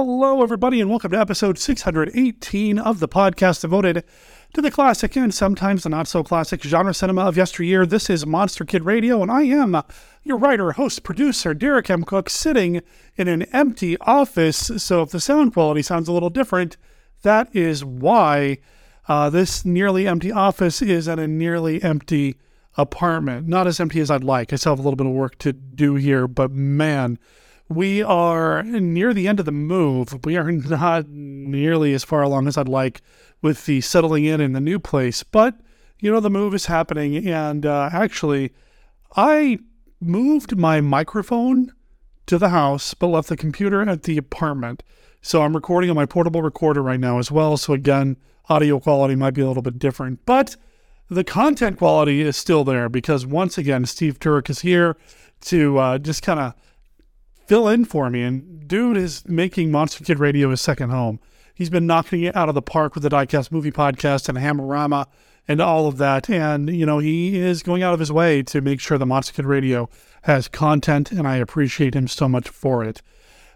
Hello, everybody, and welcome to episode 618 of the podcast devoted to the classic and sometimes the not so classic genre cinema of yesteryear. This is Monster Kid Radio, and I am your writer, host, producer, Derek M. Cook, sitting in an empty office. So if the sound quality sounds a little different, that is why uh, this nearly empty office is at a nearly empty apartment. Not as empty as I'd like. I still have a little bit of work to do here, but man, we are near the end of the move. We are not nearly as far along as I'd like with the settling in in the new place, but you know, the move is happening. And uh, actually, I moved my microphone to the house, but left the computer at the apartment. So I'm recording on my portable recorder right now as well. So again, audio quality might be a little bit different, but the content quality is still there because once again, Steve Turek is here to uh, just kind of fill in for me. And dude is making Monster Kid Radio his second home. He's been knocking it out of the park with the Diecast Movie Podcast and Hammerama and all of that. And, you know, he is going out of his way to make sure the Monster Kid Radio has content, and I appreciate him so much for it.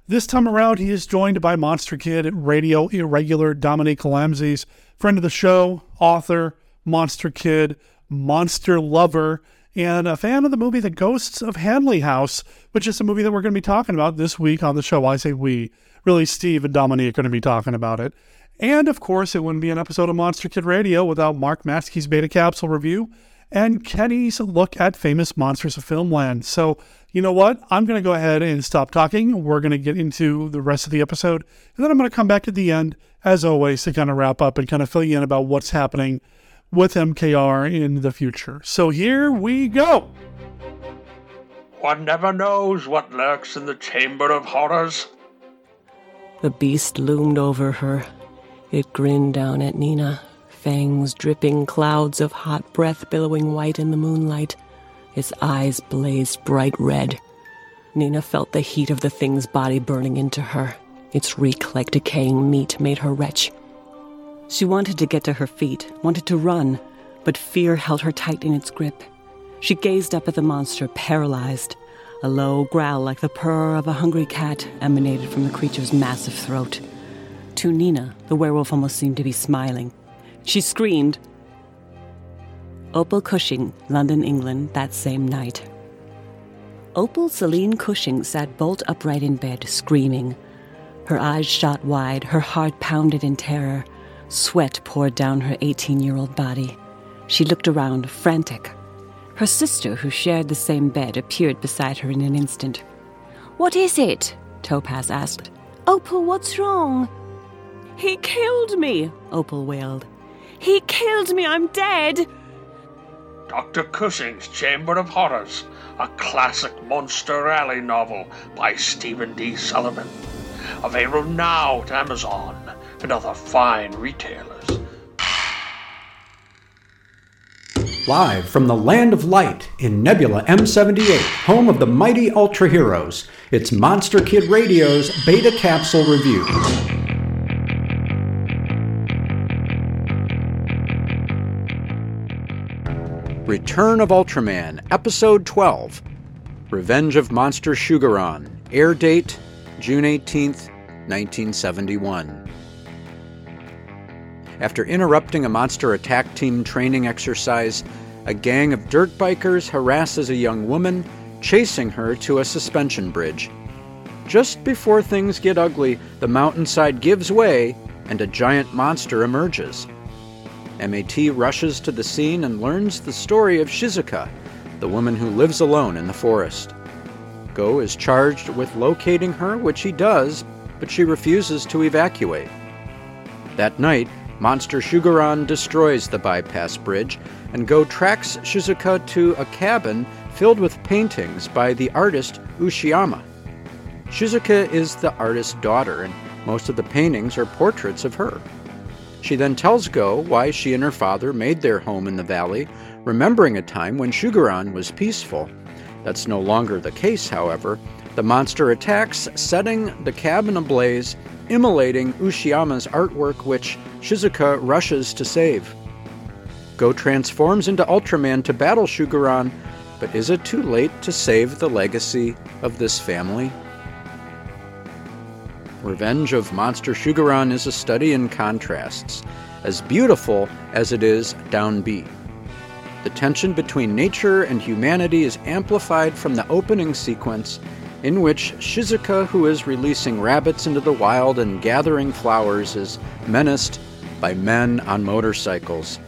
This time around, he is joined by Monster Kid Radio Irregular Dominique Lamssies, friend of the show, author, Monster Kid, monster lover, and a fan of the movie The Ghosts of Hanley House, which is a movie that we're going to be talking about this week on the show. I say we. Really, Steve and Dominique are going to be talking about it. And of course, it wouldn't be an episode of Monster Kid Radio without Mark Matzke's Beta Capsule review and Kenny's look at famous monsters of filmland. So, you know what? I'm going to go ahead and stop talking. We're going to get into the rest of the episode. And then I'm going to come back at the end, as always, to kind of wrap up and kind of fill you in about what's happening with MKR in the future. So here we go. One never knows what lurks in the Chamber of Horrors. The beast loomed over her. It grinned down at Nina, fangs dripping, clouds of hot breath billowing white in the moonlight. Its eyes blazed bright red. Nina felt the heat of the thing's body burning into her. Its reek like decaying meat made her retch. She wanted to get to her feet, wanted to run, but fear held her tight in its grip. She gazed up at the monster, paralyzed. A low growl like the purr of a hungry cat emanated from the creature's massive throat. To Nina, the werewolf almost seemed to be smiling. She screamed. Opal Cushing, London, England, that same night. Opal Celine Cushing sat bolt upright in bed, screaming. Her eyes shot wide, her heart pounded in terror. Sweat poured down her 18 year old body. She looked around, frantic. Her sister, who shared the same bed, appeared beside her in an instant. What is it? Topaz asked. Opal, what's wrong? He killed me, Opal wailed. He killed me, I'm dead. Dr. Cushing's Chamber of Horrors, a classic Monster Alley novel by Stephen D. Sullivan. Available now at Amazon and other fine retailers. Live from the land of light in Nebula M78, home of the mighty Ultra Heroes, it's Monster Kid Radio's Beta Capsule Review. Return of Ultraman, Episode 12 Revenge of Monster Shugoran, air date June 18th, 1971. After interrupting a monster attack team training exercise, a gang of dirt bikers harasses a young woman, chasing her to a suspension bridge. Just before things get ugly, the mountainside gives way and a giant monster emerges. MAT rushes to the scene and learns the story of Shizuka, the woman who lives alone in the forest. Go is charged with locating her, which he does, but she refuses to evacuate. That night, Monster Shugoran destroys the bypass bridge, and Go tracks Shizuka to a cabin filled with paintings by the artist Ushiyama. Shizuka is the artist's daughter, and most of the paintings are portraits of her. She then tells Go why she and her father made their home in the valley, remembering a time when Shugoran was peaceful. That's no longer the case, however. The monster attacks, setting the cabin ablaze immolating Ushiyama's artwork, which Shizuka rushes to save. Go transforms into Ultraman to battle Shugoran, but is it too late to save the legacy of this family? Revenge of Monster Shugoran is a study in contrasts, as beautiful as it is downbeat. The tension between nature and humanity is amplified from the opening sequence, in which Shizuka, who is releasing rabbits into the wild and gathering flowers, is menaced by men on motorcycles.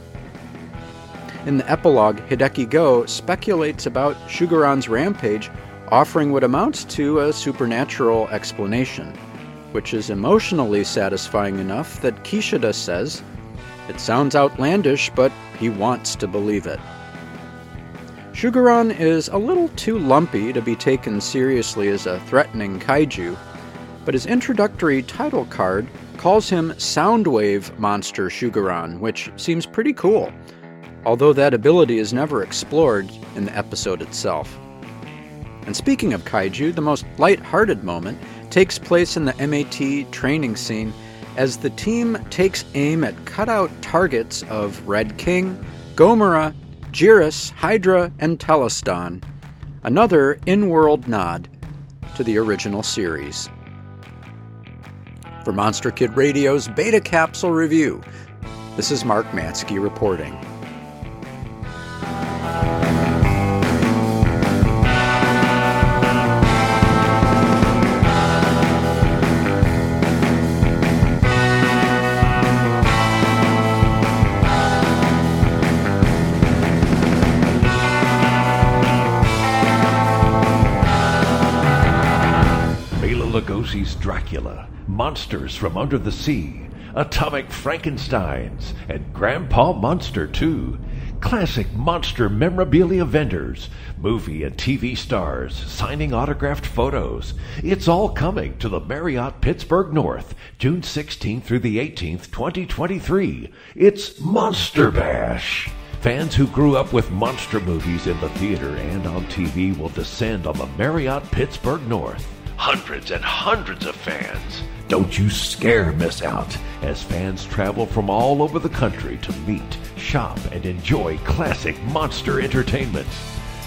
In the epilogue, Hideki Go speculates about Shugoran's rampage, offering what amounts to a supernatural explanation, which is emotionally satisfying enough that Kishida says, It sounds outlandish, but he wants to believe it. Shugoran is a little too lumpy to be taken seriously as a threatening kaiju, but his introductory title card calls him Soundwave Monster Shugoran, which seems pretty cool, although that ability is never explored in the episode itself. And speaking of kaiju, the most light-hearted moment takes place in the MAT training scene as the team takes aim at cutout targets of Red King, Gomora, Jiras, Hydra, and Telesdon, another in world nod to the original series. For Monster Kid Radio's Beta Capsule Review, this is Mark Matzke reporting. Dracula, Monsters from Under the Sea, Atomic Frankensteins, and Grandpa Monster 2. Classic monster memorabilia vendors, movie and TV stars, signing autographed photos. It's all coming to the Marriott Pittsburgh North, June 16th through the 18th, 2023. It's Monster Bash. Fans who grew up with monster movies in the theater and on TV will descend on the Marriott Pittsburgh North hundreds and hundreds of fans. Don't you scare miss out as fans travel from all over the country to meet, shop, and enjoy classic monster entertainment.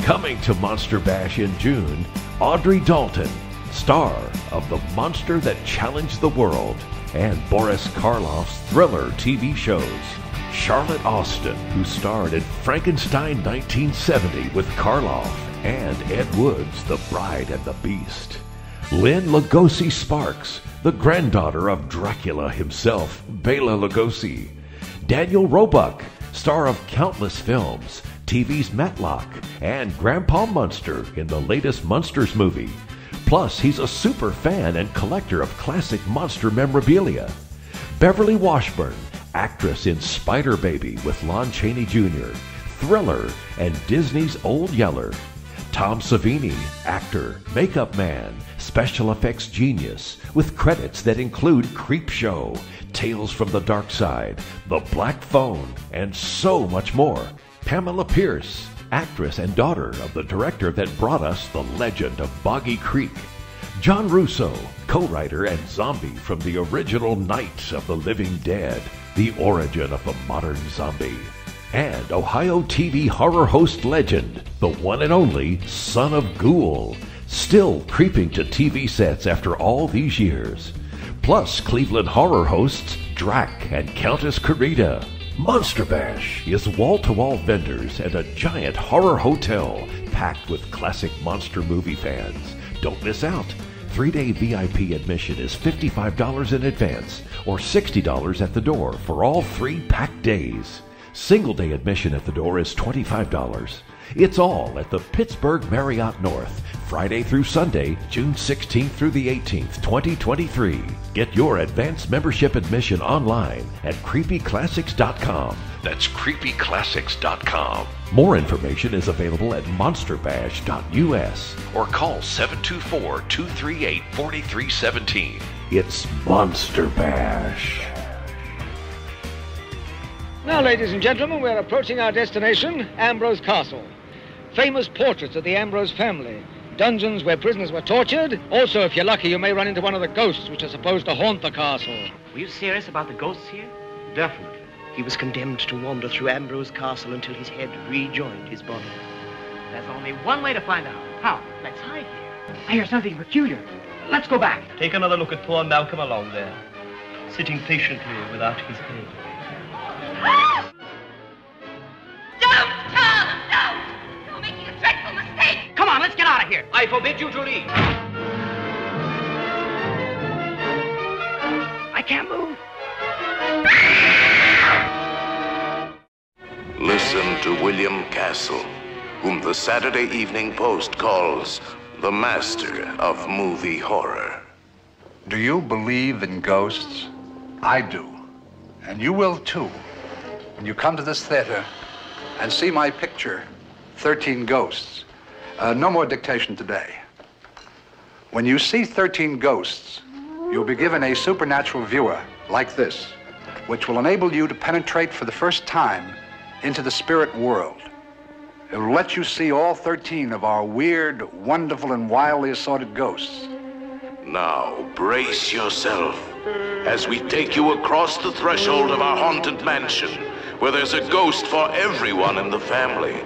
Coming to Monster Bash in June, Audrey Dalton, star of The Monster That Challenged the World, and Boris Karloff's thriller TV shows. Charlotte Austin, who starred in Frankenstein 1970 with Karloff, and Ed Wood's The Bride and the Beast. Lynn Lugosi Sparks, the granddaughter of Dracula himself, Bela Lugosi. Daniel Roebuck, star of countless films, TV's Matlock, and Grandpa Munster in the latest Munsters movie. Plus, he's a super fan and collector of classic monster memorabilia. Beverly Washburn, actress in Spider Baby with Lon Chaney Jr., Thriller, and Disney's Old Yeller. Tom Savini, actor, makeup man, special effects genius, with credits that include Creepshow, Tales from the Dark Side, The Black Phone, and so much more. Pamela Pierce, actress and daughter of the director that brought us The Legend of Boggy Creek. John Russo, co-writer and zombie from the original Night of the Living Dead, the origin of the modern zombie. And Ohio TV horror host legend, the one and only Son of Ghoul, still creeping to TV sets after all these years. Plus, Cleveland horror hosts Drac and Countess Carita. Monster Bash is wall to wall vendors and a giant horror hotel packed with classic monster movie fans. Don't miss out. Three day VIP admission is $55 in advance or $60 at the door for all three packed days. Single day admission at the door is $25. It's all at the Pittsburgh Marriott North, Friday through Sunday, June 16th through the 18th, 2023. Get your advanced membership admission online at creepyclassics.com. That's creepyclassics.com. More information is available at monsterbash.us or call 724 238 4317. It's Monster Bash. Now, ladies and gentlemen, we're approaching our destination, Ambrose Castle. Famous portraits of the Ambrose family. Dungeons where prisoners were tortured. Also, if you're lucky, you may run into one of the ghosts which are supposed to haunt the castle. Were you serious about the ghosts here? Definitely. He was condemned to wander through Ambrose Castle until his head rejoined his body. There's only one way to find out. How? Let's hide here. I hear something peculiar. Let's go back. Take another look at poor Malcolm along there, sitting patiently without his head. Don't, Tom, don't! You're making a dreadful mistake. Come on, let's get out of here. I forbid you to leave. I can't move. Listen to William Castle, whom the Saturday Evening Post calls the master of movie horror. Do you believe in ghosts? I do. And you will too. When you come to this theater and see my picture, 13 Ghosts. Uh, no more dictation today. When you see 13 ghosts, you'll be given a supernatural viewer like this, which will enable you to penetrate for the first time into the spirit world. It will let you see all 13 of our weird, wonderful, and wildly assorted ghosts. Now, brace yourself as we take you across the threshold of our haunted mansion, where there's a ghost for everyone in the family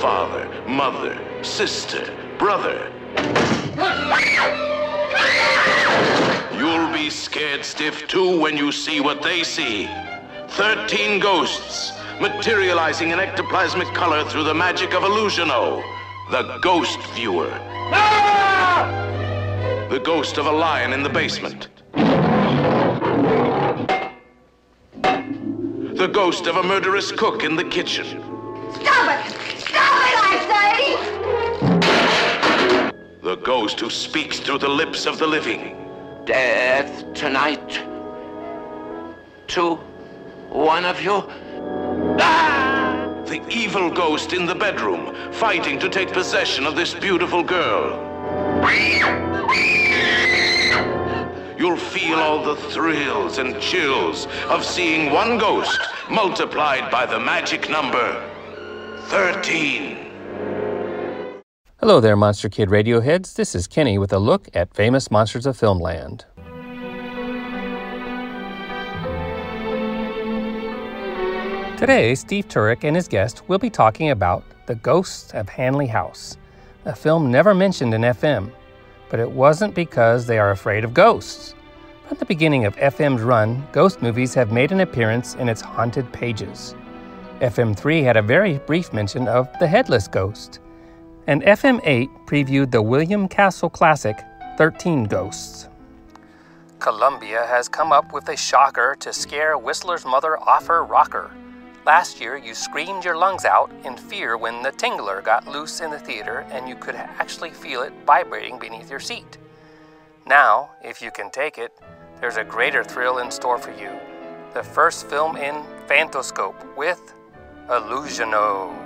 father, mother, sister, brother. You'll be scared stiff too when you see what they see 13 ghosts materializing in ectoplasmic color through the magic of Illusiono, the ghost viewer. Ah! The ghost of a lion in the basement. The ghost of a murderous cook in the kitchen. Stop it! Stop it, I say! The ghost who speaks through the lips of the living. Death tonight. To one of you. The evil ghost in the bedroom, fighting to take possession of this beautiful girl. You'll feel all the thrills and chills of seeing one ghost multiplied by the magic number 13. Hello there, Monster Kid Radio heads. This is Kenny with a look at famous monsters of filmland. Today, Steve Turek and his guest will be talking about The Ghosts of Hanley House, a film never mentioned in FM, but it wasn't because they are afraid of ghosts. From the beginning of FM's run, ghost movies have made an appearance in its haunted pages. FM3 had a very brief mention of The Headless Ghost, and FM8 previewed the William Castle classic 13 Ghosts. Columbia has come up with a shocker to scare Whistler's mother off her rocker. Last year, you screamed your lungs out in fear when the Tingler got loose in the theater and you could actually feel it vibrating beneath your seat. Now, if you can take it, there's a greater thrill in store for you. The first film in Phantoscope with Illusiono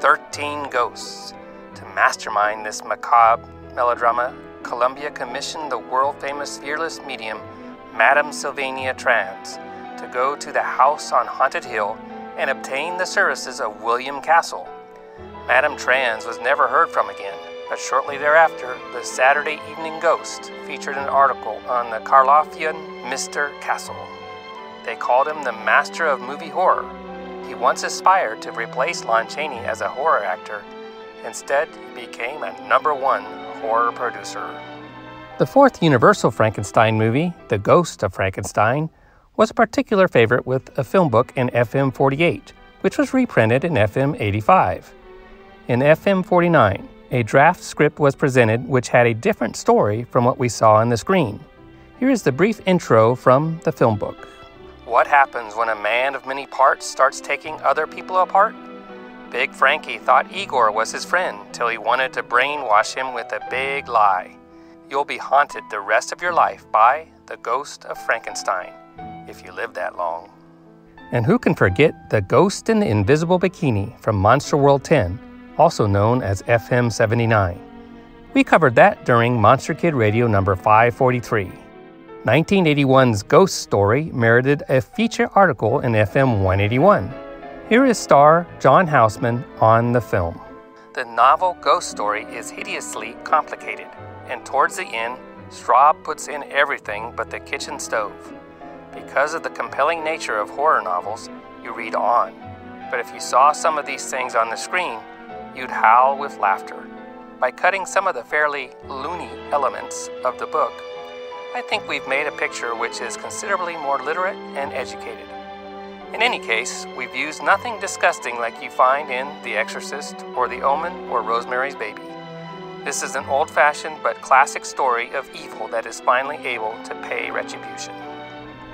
13 Ghosts. To mastermind this macabre melodrama, Columbia commissioned the world famous fearless medium, Madame Sylvania Trans to go to the house on Haunted Hill and obtain the services of William Castle. Madame Trans was never heard from again, but shortly thereafter, the Saturday Evening Ghost featured an article on the Karloffian Mr. Castle. They called him the master of movie horror. He once aspired to replace Lon Chaney as a horror actor. Instead, he became a number one horror producer. The fourth Universal Frankenstein movie, The Ghost of Frankenstein, was a particular favorite with a film book in FM 48, which was reprinted in FM 85. In FM 49, a draft script was presented which had a different story from what we saw on the screen. Here is the brief intro from the film book. What happens when a man of many parts starts taking other people apart? Big Frankie thought Igor was his friend till he wanted to brainwash him with a big lie. You'll be haunted the rest of your life by the ghost of Frankenstein if you live that long. And who can forget the Ghost in the Invisible Bikini from Monster World 10, also known as FM 79? We covered that during Monster Kid Radio number 543. 1981's Ghost Story merited a feature article in FM 181. Here is star John Houseman on the film. The novel Ghost Story is hideously complicated, and towards the end, Straub puts in everything but the kitchen stove. Because of the compelling nature of horror novels, you read on. But if you saw some of these things on the screen, you'd howl with laughter. by cutting some of the fairly loony elements of the book, I think we've made a picture which is considerably more literate and educated. In any case, we've used nothing disgusting like you find in The Exorcist or The Omen or Rosemary's Baby. This is an old fashioned but classic story of evil that is finally able to pay retribution.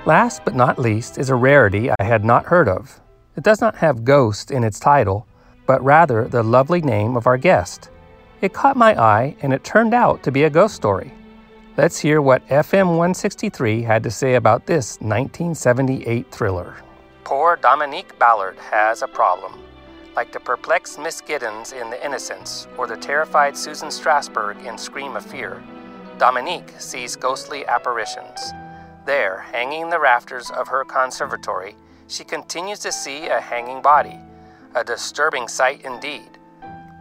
Last but not least is a rarity I had not heard of. It does not have ghost in its title, but rather the lovely name of our guest. It caught my eye and it turned out to be a ghost story. Let's hear what FM 163 had to say about this 1978 thriller. Poor Dominique Ballard has a problem. Like the perplexed Miss Giddens in The Innocents or the terrified Susan Strasberg in Scream of Fear, Dominique sees ghostly apparitions. There, hanging in the rafters of her conservatory, she continues to see a hanging body, a disturbing sight indeed.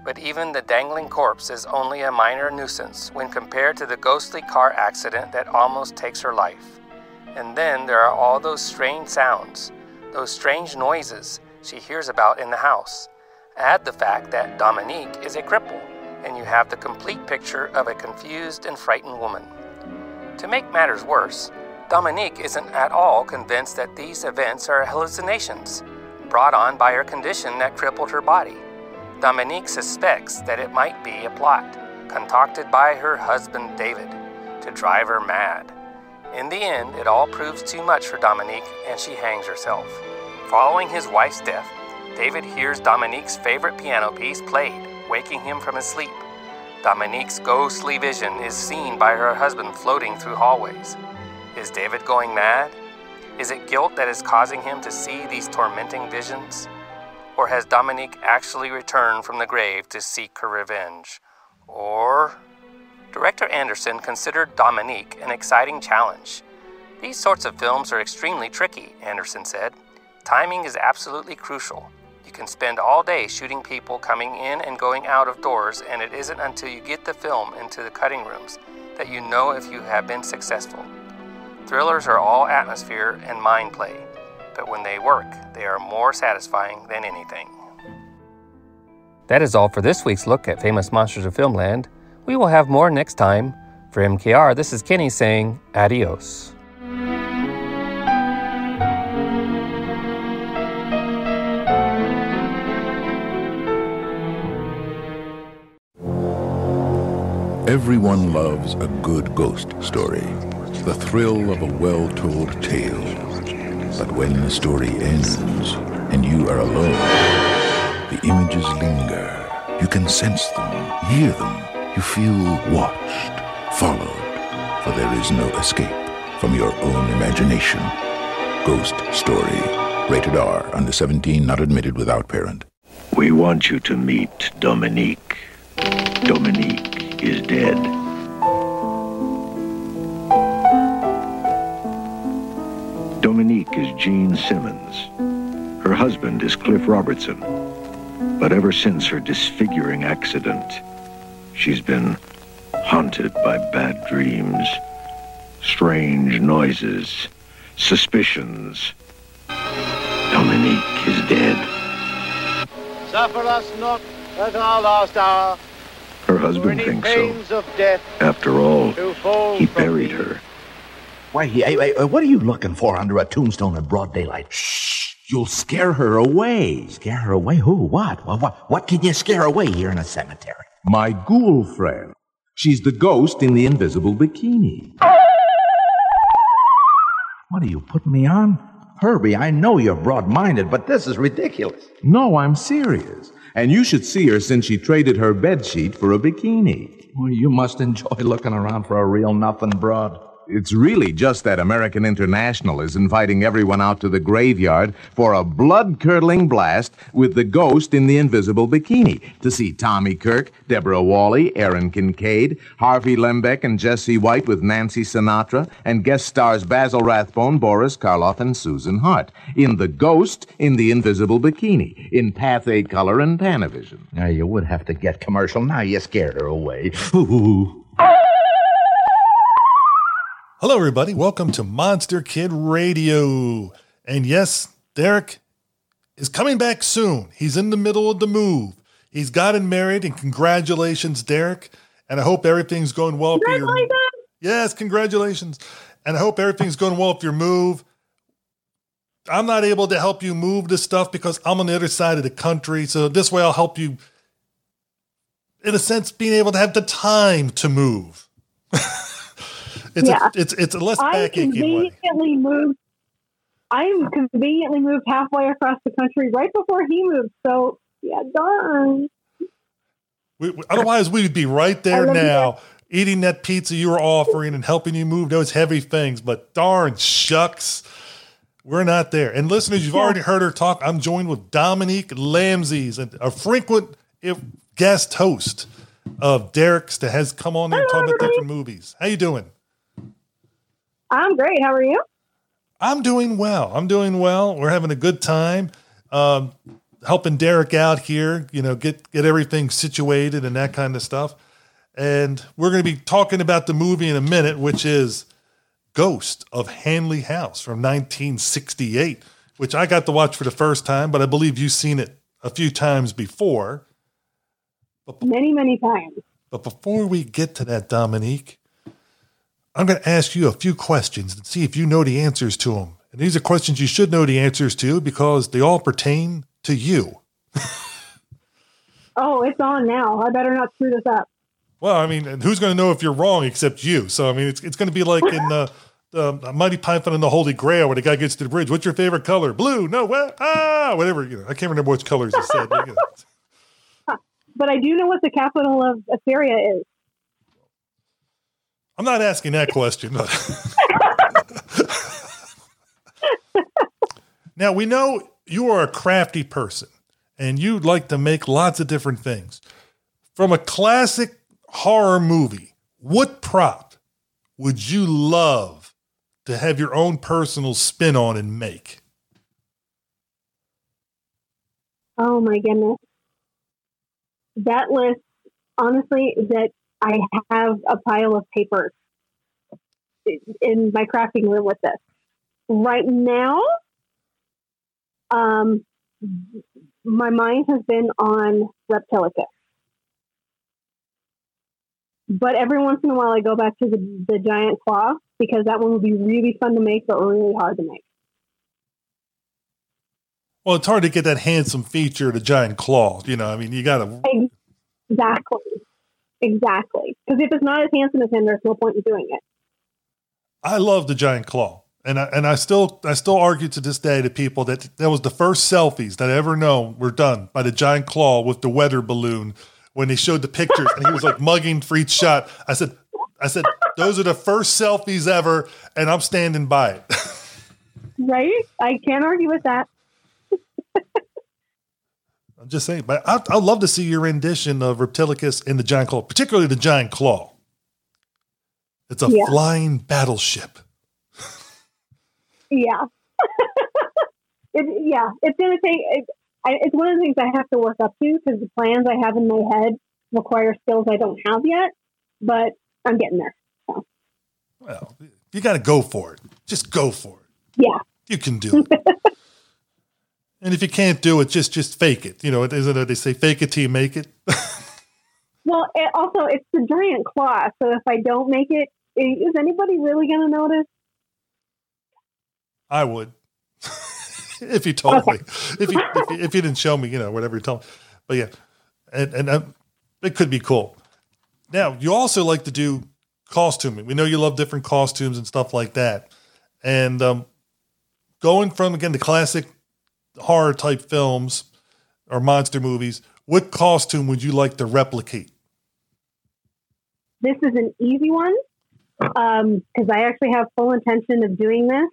But even the dangling corpse is only a minor nuisance when compared to the ghostly car accident that almost takes her life. And then there are all those strange sounds, those strange noises she hears about in the house. Add the fact that Dominique is a cripple, and you have the complete picture of a confused and frightened woman. To make matters worse, Dominique isn't at all convinced that these events are hallucinations brought on by her condition that crippled her body. Dominique suspects that it might be a plot concocted by her husband David to drive her mad. In the end, it all proves too much for Dominique and she hangs herself. Following his wife's death, David hears Dominique's favorite piano piece played, waking him from his sleep. Dominique's ghostly vision is seen by her husband floating through hallways. Is David going mad? Is it guilt that is causing him to see these tormenting visions? Or has Dominique actually returned from the grave to seek her revenge? Or. Director Anderson considered Dominique an exciting challenge. These sorts of films are extremely tricky, Anderson said. Timing is absolutely crucial. You can spend all day shooting people coming in and going out of doors, and it isn't until you get the film into the cutting rooms that you know if you have been successful. Thrillers are all atmosphere and mind play, but when they work, they are more satisfying than anything. That is all for this week's look at famous monsters of filmland. We will have more next time. For MKR, this is Kenny saying adios. Everyone loves a good ghost story, the thrill of a well told tale. But when the story ends and you are alone, the images linger. You can sense them, hear them. You feel watched, followed, for there is no escape from your own imagination. Ghost Story. Rated R, under 17, not admitted without parent. We want you to meet Dominique. Dominique is dead. Dominique is Jean Simmons. Her husband is Cliff Robertson. But ever since her disfiguring accident, she's been haunted by bad dreams, strange noises, suspicions. Dominique is dead. Suffer us not at our last hour. Her husband thinks so. Of death After all, he buried her. Why, hey, hey, what are you looking for under a tombstone in broad daylight? Shh! You'll scare her away. Scare her away? Who? What? What, what? what can you scare away here in a cemetery? My ghoul friend. She's the ghost in the invisible bikini. What are you putting me on? Herbie, I know you're broad minded, but this is ridiculous. No, I'm serious. And you should see her since she traded her bedsheet for a bikini. Well, you must enjoy looking around for a real nothing broad. It's really just that American International is inviting everyone out to the graveyard for a blood curdling blast with the ghost in the invisible bikini to see Tommy Kirk, Deborah Walley, Aron Kincaid, Harvey Lembeck, and Jesse White with Nancy Sinatra, and guest stars Basil Rathbone, Boris Karloff, and Susan Hart in The Ghost in the Invisible Bikini in Pathé color and Panavision. Now, you would have to get commercial. Now you scared her away. Hello, everybody. Welcome to Monster Kid Radio. And yes, Derek is coming back soon. He's in the middle of the move. He's gotten married, and congratulations, Derek. And I hope everything's going well for your. Yes, congratulations. And I hope everything's going well with your move. I'm not able to help you move this stuff because I'm on the other side of the country. So this way I'll help you, in a sense, being able to have the time to move. it's, Yeah. a, it's, it's a less I conveniently moved. I conveniently moved halfway across the country right before he moved. So yeah, darn. We, we- otherwise, we'd be right there now eating that pizza you were offering and helping you move those heavy things. But darn shucks, we're not there. And listeners, you've already heard her talk. I'm joined with Dominique Lamssies, a a frequent if, guest host of Derek's that has come on there and talk about different movies. How you doing? I'm great. How are you? I'm doing well. I'm doing well. We're having a good time. Um, helping Derek out here, you know, get get everything situated and that kind of stuff. And we're going to be talking about the movie in a minute, which is Ghost of Hanley House from 1968, which I got to watch for the first time, but I believe you've seen it a few times before. Many, many times. But before we get to that, Dominique, I'm going to ask you a few questions and see if you know the answers to them. And these are questions you should know the answers to because they all pertain to you. Oh, it's on now. I better not screw this up. Well, I mean, and who's going to know if you're wrong except you? So, I mean, it's, it's going to be like in the, the Mighty Python and the Holy Grail where the guy gets to the bridge. What's your favorite color? Blue. No, what? Ah, whatever. You know, I can't remember which colors he said. But I do know what the capital of Assyria is. I'm not asking that question. now, we know you are a crafty person and you'd like to make lots of different things. From a classic horror movie, what prop would you love to have your own personal spin on and make? Oh my goodness. That list, honestly, that I have a pile of papers in my crafting room with this. Right now, um, my mind has been on Reptilicus. But every once in a while, I go back to the, the giant claw because that one would be really fun to make, but really hard to make. Well, it's hard to get that handsome feature, the giant claw. You know, I mean, you got to. Exactly. Exactly. Because if it's not as handsome as him, there's no point in doing it. I love the giant claw, and I and I still I still argue to this day to people that that was the first selfies that I ever know were done by the giant claw with the weather balloon when they showed the pictures and he was like mugging for each shot. I said, I said, those are the first selfies ever, and I'm standing by it. Right? I can't argue with that. I'm just saying, but I, I'd love to see your rendition of Reptilicus in the giant claw, particularly the giant claw. It's a Yeah. flying battleship. Yeah. it, yeah, it's going to take, it, I, it's one of the things I have to work up to because the plans I have in my head require skills I don't have yet, but I'm getting there. So, Well, you got to go for it. Just go for it. yeah. You can do it. And if you can't do it, just just fake it. You know, isn't it? They say fake it till you make it. Well, it, also, it's the giant claw. So if I don't make it, is anybody really going to notice? I would, if you told me. If you, if you if you didn't show me, you know, whatever you told me. But yeah, and and um, it could be cool. Now you also like to do costuming. We know you love different costumes and stuff like that. And um, going from again the classic horror type films or monster movies, what costume would you like to replicate? This is an easy one because I actually have full intention of doing this.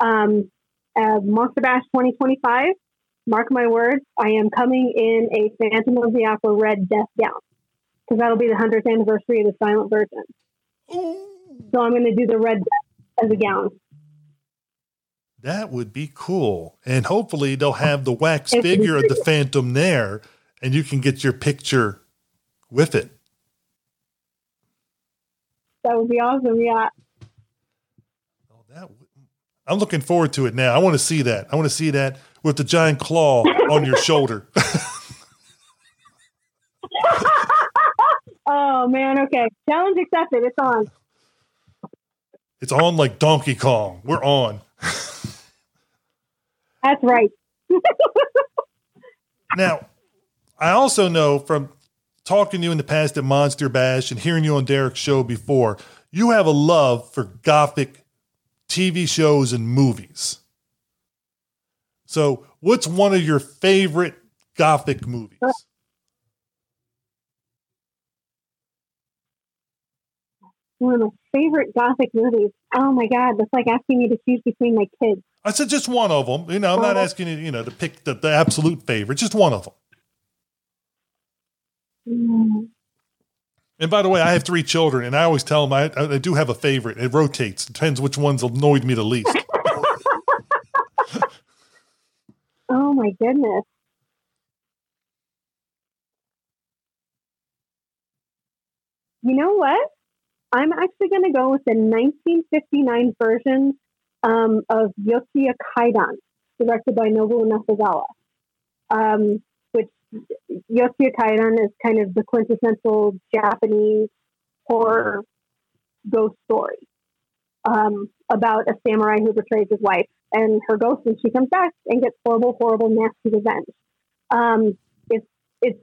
Um, uh, Monster Bash 2025. Mark my words, I am coming in a Phantom of the Opera red death gown because that'll be the 100th anniversary of the silent version. So I'm going to do the red death as a gown. That would be cool. And hopefully they'll have the wax It would be figure of the. Phantom there and you can get your picture with it. That would be awesome. Yeah. Oh, I'm looking forward to it now. I want to see that. I want to see that with the giant claw on your shoulder. Oh man, okay. Challenge accepted. It's on. It's on like Donkey Kong. We're on. That's right. Now, I also know from talking to you in the past at Monster Bash and hearing you on Derek's show before, you have a love for gothic TV shows and movies. So, what's one of your favorite gothic movies? One of my favorite gothic movies. Oh my god, that's like asking me to choose between my kids. I said just one of them. You know, I'm not asking you, you know, to pick the, the absolute favorite, just one of them. Mm. And by the way, I have three children, and I always tell them I, I do have a favorite. It rotates. Depends which one's annoyed me the least. Oh my goodness. You know what? I'm actually going to go with the 1959 version um, of Yotsuya Kaidan, directed by Nobuo Nakagawa. Um, which Yotsuya Kaidan is kind of the quintessential Japanese horror ghost story um, about a samurai who betrays his wife and her ghost when she comes back and gets horrible, horrible, nasty revenge. Um, it's it's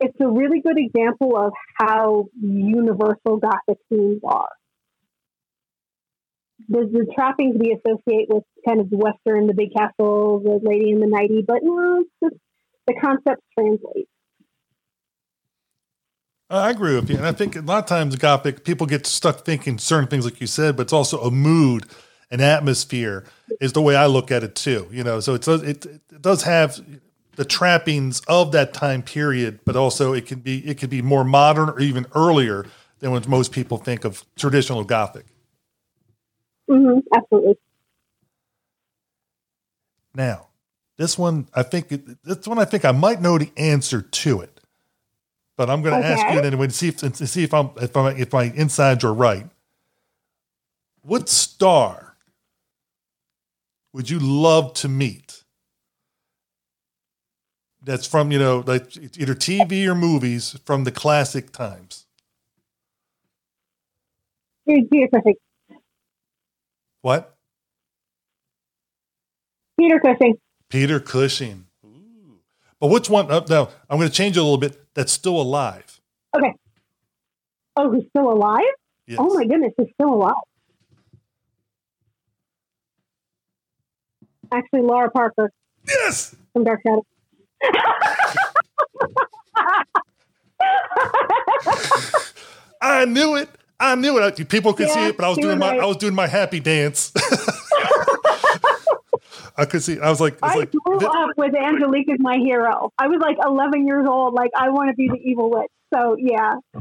it's a really good example of how universal gothic themes are. The trappings we associate with kind of Western, the big castle, the lady in the nighty, but no, it's just, the concepts translate. I agree with you. And I think a lot of times Gothic, people get stuck thinking certain things, like you said, but it's also a mood, an atmosphere is the way I look at it too. You know, so it does, it, it does have the trappings of that time period, but also it can be, it can be more modern or even earlier than what most people think of traditional Gothic. Hmm absolutely. Now, this one, I think, it- this one, I think I might know the answer to it, but I'm going to ask you anyway to see if to see if I'm if I'm if my insides are right. What star would you love to meet? That's from you know like either TV or movies from the classic times. Peter Cushing. What? Peter Cushing. Peter Cushing. Ooh. But which one? Uh, now I'm going to change it a little bit. That's still alive. Okay. Oh, he's still alive? Yes. Oh my goodness, he's still alive. Actually, Lara Parker. Yes. From Dark Shadow. I knew it. I knew it. People could see it, but I was doing my right. I was doing my happy dance. I could see. I was like, it's I like grew up with Angelique as my hero. I was like 11 years old. Like, I want to be the evil witch. So, yeah.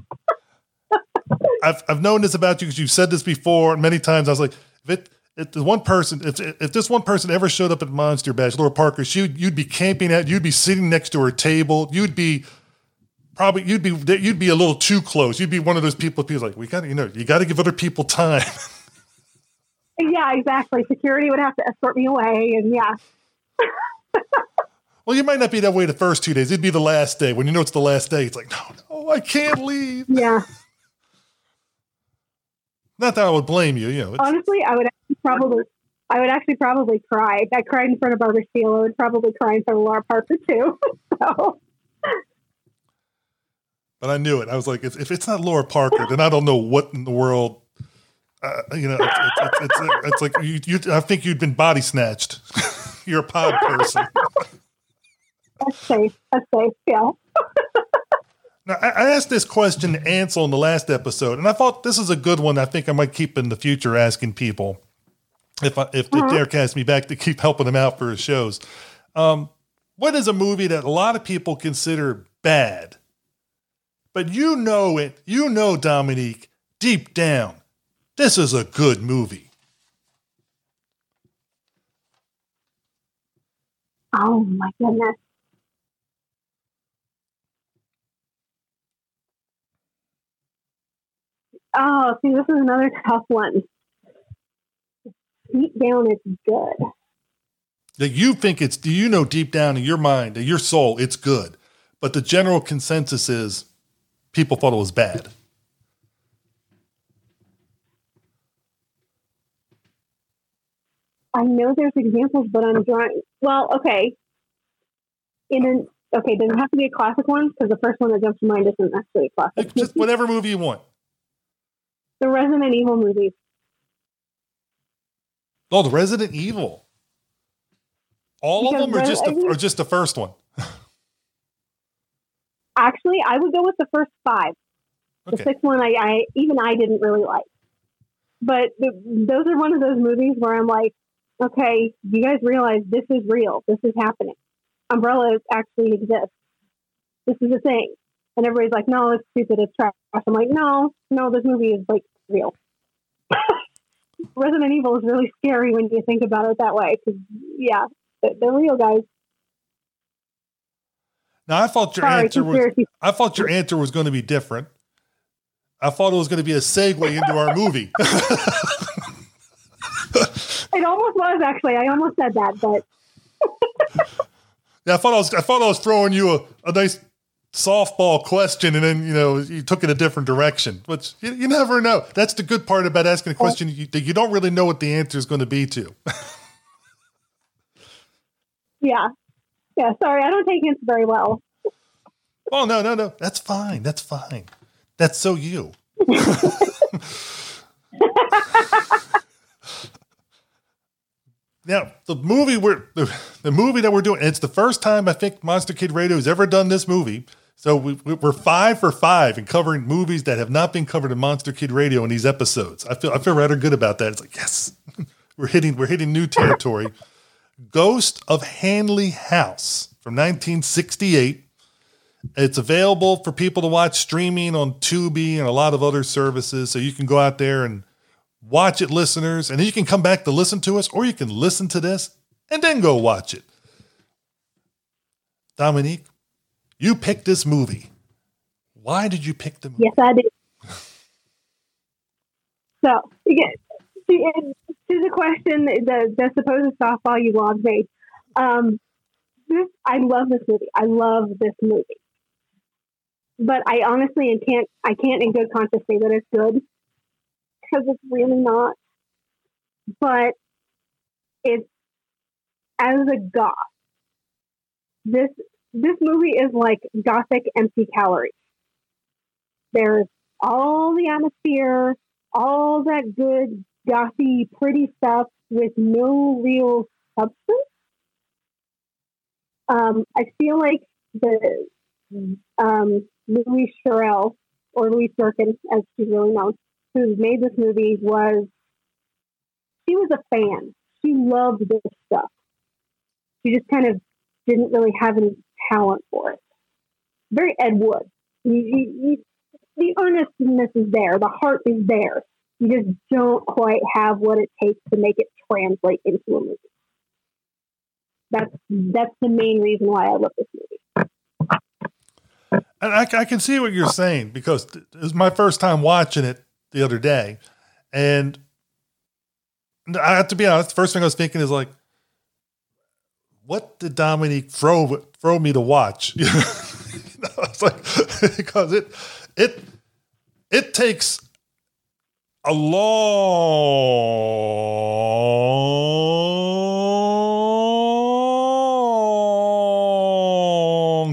I've I've known this about you because you've said this before many times. I was like, if it if the one person if if this one person ever showed up at Monster Bash, Lara Parker, she you'd be camping at, you'd be sitting next to her table, you'd be probably you'd be you'd be a little too close. You'd be one of those people. People like we got to you know you got to give other people time. Yeah, exactly. Security would have to escort me away. And yeah. Well, you might not be that way the first two days. It'd be the last day. When you know it's the last day, it's like, no, no, I can't leave. Yeah. Not that I would blame you. You know, Honestly, I would actually probably. I would actually probably cry. I cried in front of Barbara Steele. I would probably cry in front of Lara Parker too. so, but I knew it. I was like, if, if it's not Lara Parker, then I don't know what in the world. Uh, you know, it's, it's, it's, it's, it's like you, you. I think you'd been body snatched. You're a pod person. that's safe. That's safe. Yeah. Now, I I asked this question to Ansel in the last episode, and I thought this is a good one. I think I might keep in the future asking people if I, if, if Derek asks me back to keep helping him out for his shows. Um, what is a movie that a lot of people consider bad, but you know it, you know Dominique deep down, this is a good movie. Oh my goodness. Oh, see, this is another tough one. Deep down, it's good. That you think it's, do you know deep down in your mind, in your soul, it's good, but the general consensus is people thought it was bad. I know there's examples, but I'm drawing. Well, okay. In an okay, does it have to be a classic one? Because the first one that jumps to mind isn't actually a classic. It's Just whatever movie you want. The Resident Evil movies. Oh, the Resident Evil. All Because of them, or Res- just the, or just the first one? Actually, I would go with the first five. The sixth one, I, I even I didn't really like. But the, those are one of those movies where I'm like, okay, you guys realize this is real. This is happening. Umbrella actually exists. This is a thing. And everybody's like, no, it's stupid. It's trash. I'm like, no, no, this movie is like real. Resident Evil is really scary when you think about it that way. Because yeah, they're real guys. Now I thought your Sorry, answer was I thought your answer was going to be different. I thought it was going to be a segue into our movie. It almost was actually. I almost said that, but Yeah, I thought I was I thought I was throwing you a, a nice softball question, and then you know you took it a different direction. Which you, you never know. That's the good part about asking a question you, that you don't really know what the answer is going to be to. yeah, yeah. Sorry, I don't take hints very well. oh no, no, no. That's fine. That's fine. That's so you. Now, the movie we're the, the movie that we're doing, it's the first time I think Monster Kid Radio has ever done this movie. So we, we- we're five for five in covering movies that have not been covered in Monster Kid Radio in these episodes. I feel I feel rather good about that. It's like yes, we're hitting we're hitting new territory. Ghost of Hanley House from 1968. It's available for people to watch streaming on Tubi and a lot of other services. So you can go out there and watch it, listeners, and then you can come back to listen to us, or you can listen to this and then go watch it. Dominique, you picked this movie. Why did you pick the movie? Yes, I did. So, again, to, to the question, the, the supposed softball you logged me. Um, this, I love this movie. I love this movie. But I honestly and can't I can't in good conscience say that it's good because it's really not. But it's as a goth, this this movie is like gothic empty calories. There's all the atmosphere, all that good, gothy, pretty stuff with no real substance. Um, I feel like the um, Louise Sherrill or Louise Durkin, as she's really known, who made this movie, was she was a fan. She loved this stuff. She just kind of didn't really have any talent for it. Very Ed Wood. You, you, you, the earnestness is there. The heart is there. You just don't quite have what it takes to make it translate into a movie. That's that's the main reason why I love this movie. And I, I can see what you're saying because it was my first time watching it the other day. And I have to be honest, the first thing I was thinking is like, what did Dominique throw throw me to watch? You know, it's like because it it it takes a long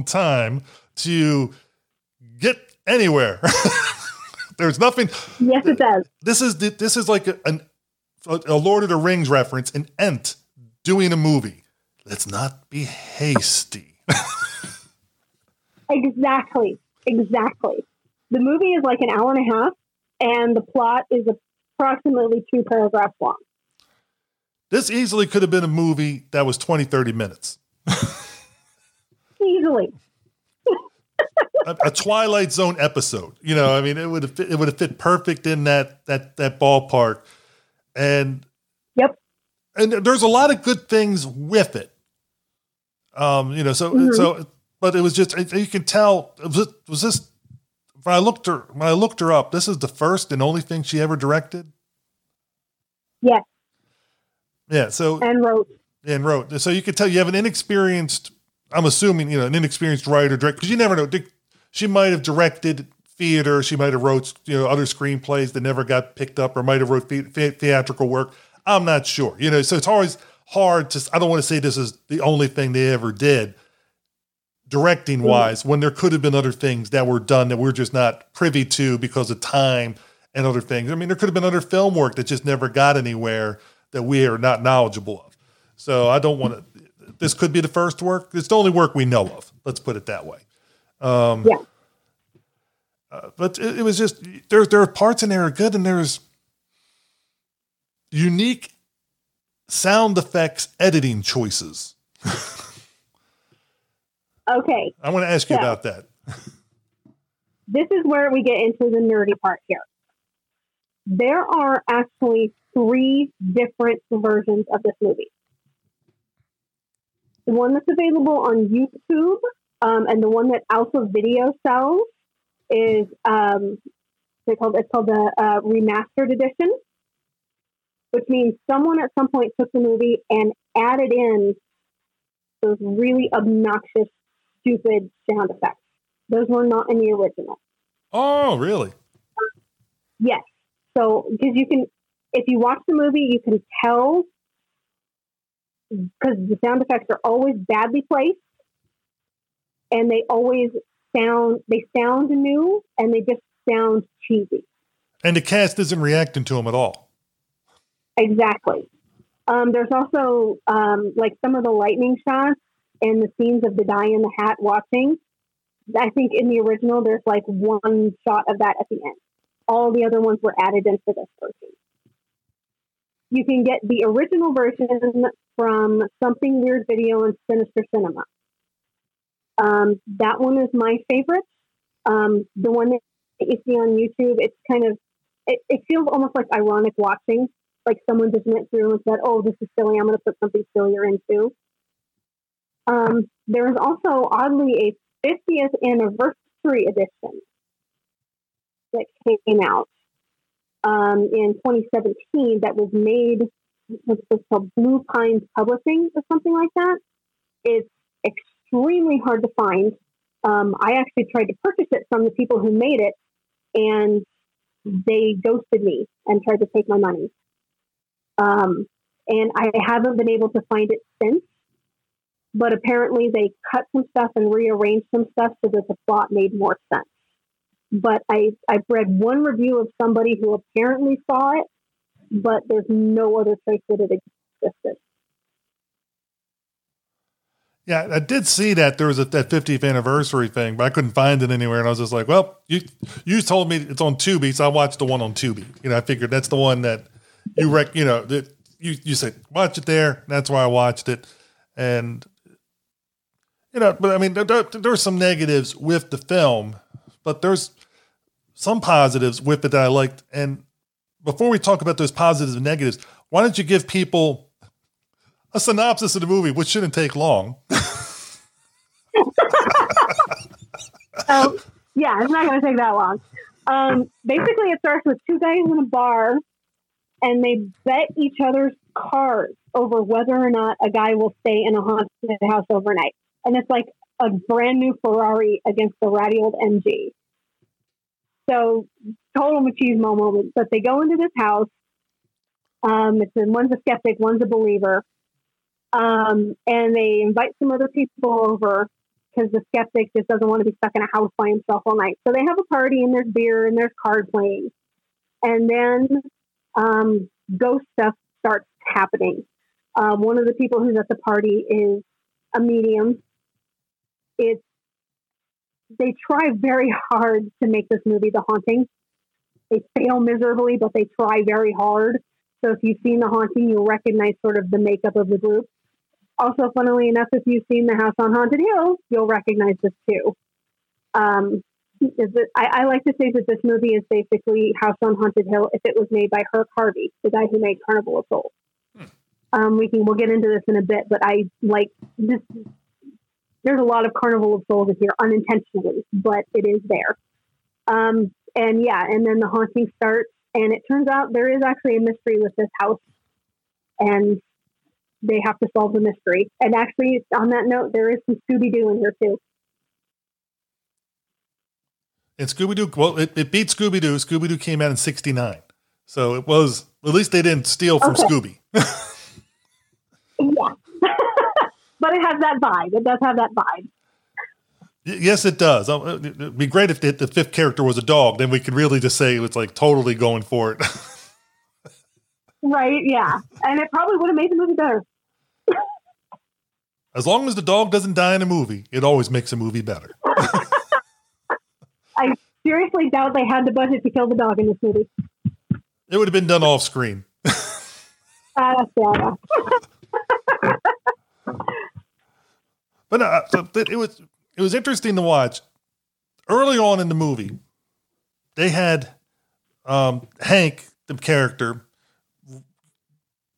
time to get anywhere. There's nothing. Yes, it does. This is this is like an, a Lord of the Rings reference. An Ent doing a movie. Let's not be hasty. Exactly. Exactly. The movie is like an hour and a half, and the plot is approximately two paragraphs long. This easily could have been a movie that was 20, 30 minutes. Easily. a, a Twilight Zone episode. You know, I mean, it would have fit, it would have fit perfect in that that that ballpark. And yep, and there's a lot of good things with it. Um, you know, so Mhm. so, but it was just you can tell was this when I looked her when I looked her up. This is the first and only thing she ever directed. Yes. Yeah, so And wrote. and wrote. So you could tell you have an inexperienced. I'm assuming you know an inexperienced writer director because you never know. She might have directed theater. She might have wrote you know other screenplays that never got picked up, or might have wrote the- the- theatrical work. I'm not sure. You know, so it's always hard to. I don't want to say this is the only thing they ever did, directing wise, when there could have been other things that were done that we're just not privy to because of time and other things. I mean, there could have been other film work that just never got anywhere that we are not knowledgeable of. So I don't want to. This could be the first work. It's the only work we know of. Let's put it that way. Um, yeah. Uh, but it, it was just there. There are parts in there are good, and there's unique sound effects editing choices. Okay. I want to ask you So- about that. this is where we get into the nerdy part here. There are actually three different versions of this movie. The one that's available on YouTube um, and the one that Alpha Video sells is um, they called it's called the uh, remastered edition, which means someone at some point took the movie and added in those really obnoxious, stupid sound effects. Those were not in the original. Oh, really? Yes. So, because you can, if you watch the movie, you can tell because the sound effects are always badly placed and they always sound, they sound new and they just sound cheesy. And the cast isn't reacting to them at all. Exactly. Um, there's also um, like some of the lightning shots and the scenes of the guy in the hat watching. I think in the original, there's like one shot of that at the end. All the other ones were added into this version. You can get the original version from Something Weird Video and Sinister Cinema. Um, that one is my favorite. Um, the one that you see on YouTube, it's kind of, it, it feels almost like ironic watching. Like someone just went through and said, oh, this is silly. I'm going to put something sillier in too. Um, there is also oddly a 50th anniversary edition that came out um, in 2017 that was made what's called Blue Pines Publishing or something like that. It's extremely hard to find. Um, I actually tried to purchase it from the people who made it, and they ghosted me and tried to take my money. Um, and I haven't been able to find it since. But apparently, they cut some stuff and rearranged some stuff so that the plot made more sense. But I I've read one review of somebody who apparently saw it, but there's no other trace that it existed. Yeah, I did see that there was a, that 50th anniversary thing, but I couldn't find it anywhere. And I was just like, well, you you told me it's on Tubi, so I watched the one on Tubi. You know, I figured that's the one that you rec, you know, that you you said watch it there. That's why I watched it, and you know, but I mean, there, there, some negatives with the film, but there's some positives with it that I liked. And before we talk about those positives and negatives, why don't you give people a synopsis of the movie, which shouldn't take long? So yeah, it's not going to take that long. Um, basically, it starts with two guys in a bar, and they bet each other's cars over whether or not a guy will stay in a haunted house overnight. And it's like a brand new Ferrari against the ratty old MG. So total machismo moment. But they go into this house. Um, it's a, one's a skeptic, one's a believer, um, and they invite some other people over because the skeptic just doesn't want to be stuck in a house by himself all night. So they have a party and there's beer and there's card playing. And then um, ghost stuff starts happening. Um, one of the people who's at the party is a medium. It's they try very hard to make this movie The Haunting. They fail miserably, but they try very hard. So if you've seen The Haunting, you'll recognize sort of the makeup of the group. Also, funnily enough, if you've seen The House on Haunted Hill, you'll recognize this too. Um, is it, I, I like to say that this movie is basically House on Haunted Hill if it was made by Herk Harvey, the guy who made Carnival of Souls. Um, we can we'll get into this in a bit, but I like this. There's a lot of Carnival of Souls in here unintentionally, but it is there. Um, and yeah, and then the haunting starts, and it turns out there is actually a mystery with this house, and they have to solve the mystery. And actually, on that note, there is some Scooby Doo in here too. And Scooby Doo, well, it, it beat Scooby Doo. Scooby Doo came out in '69, so it was at least they didn't steal from Okay. Scooby. But it has that vibe. It does have that vibe. Yes, it does. Oh, it- It'd be great if the, fifth character was a dog. Then we could really just say it was like totally going for it. Right? Yeah. And it probably would have made the movie better. as long as the dog doesn't die in a movie, it always makes a movie better. I seriously doubt they had the budget to kill the dog in this movie. It would have been done off screen. Uh, yeah. But uh, so it was it was interesting to watch. Early on in the movie, they had um, Hank, the character,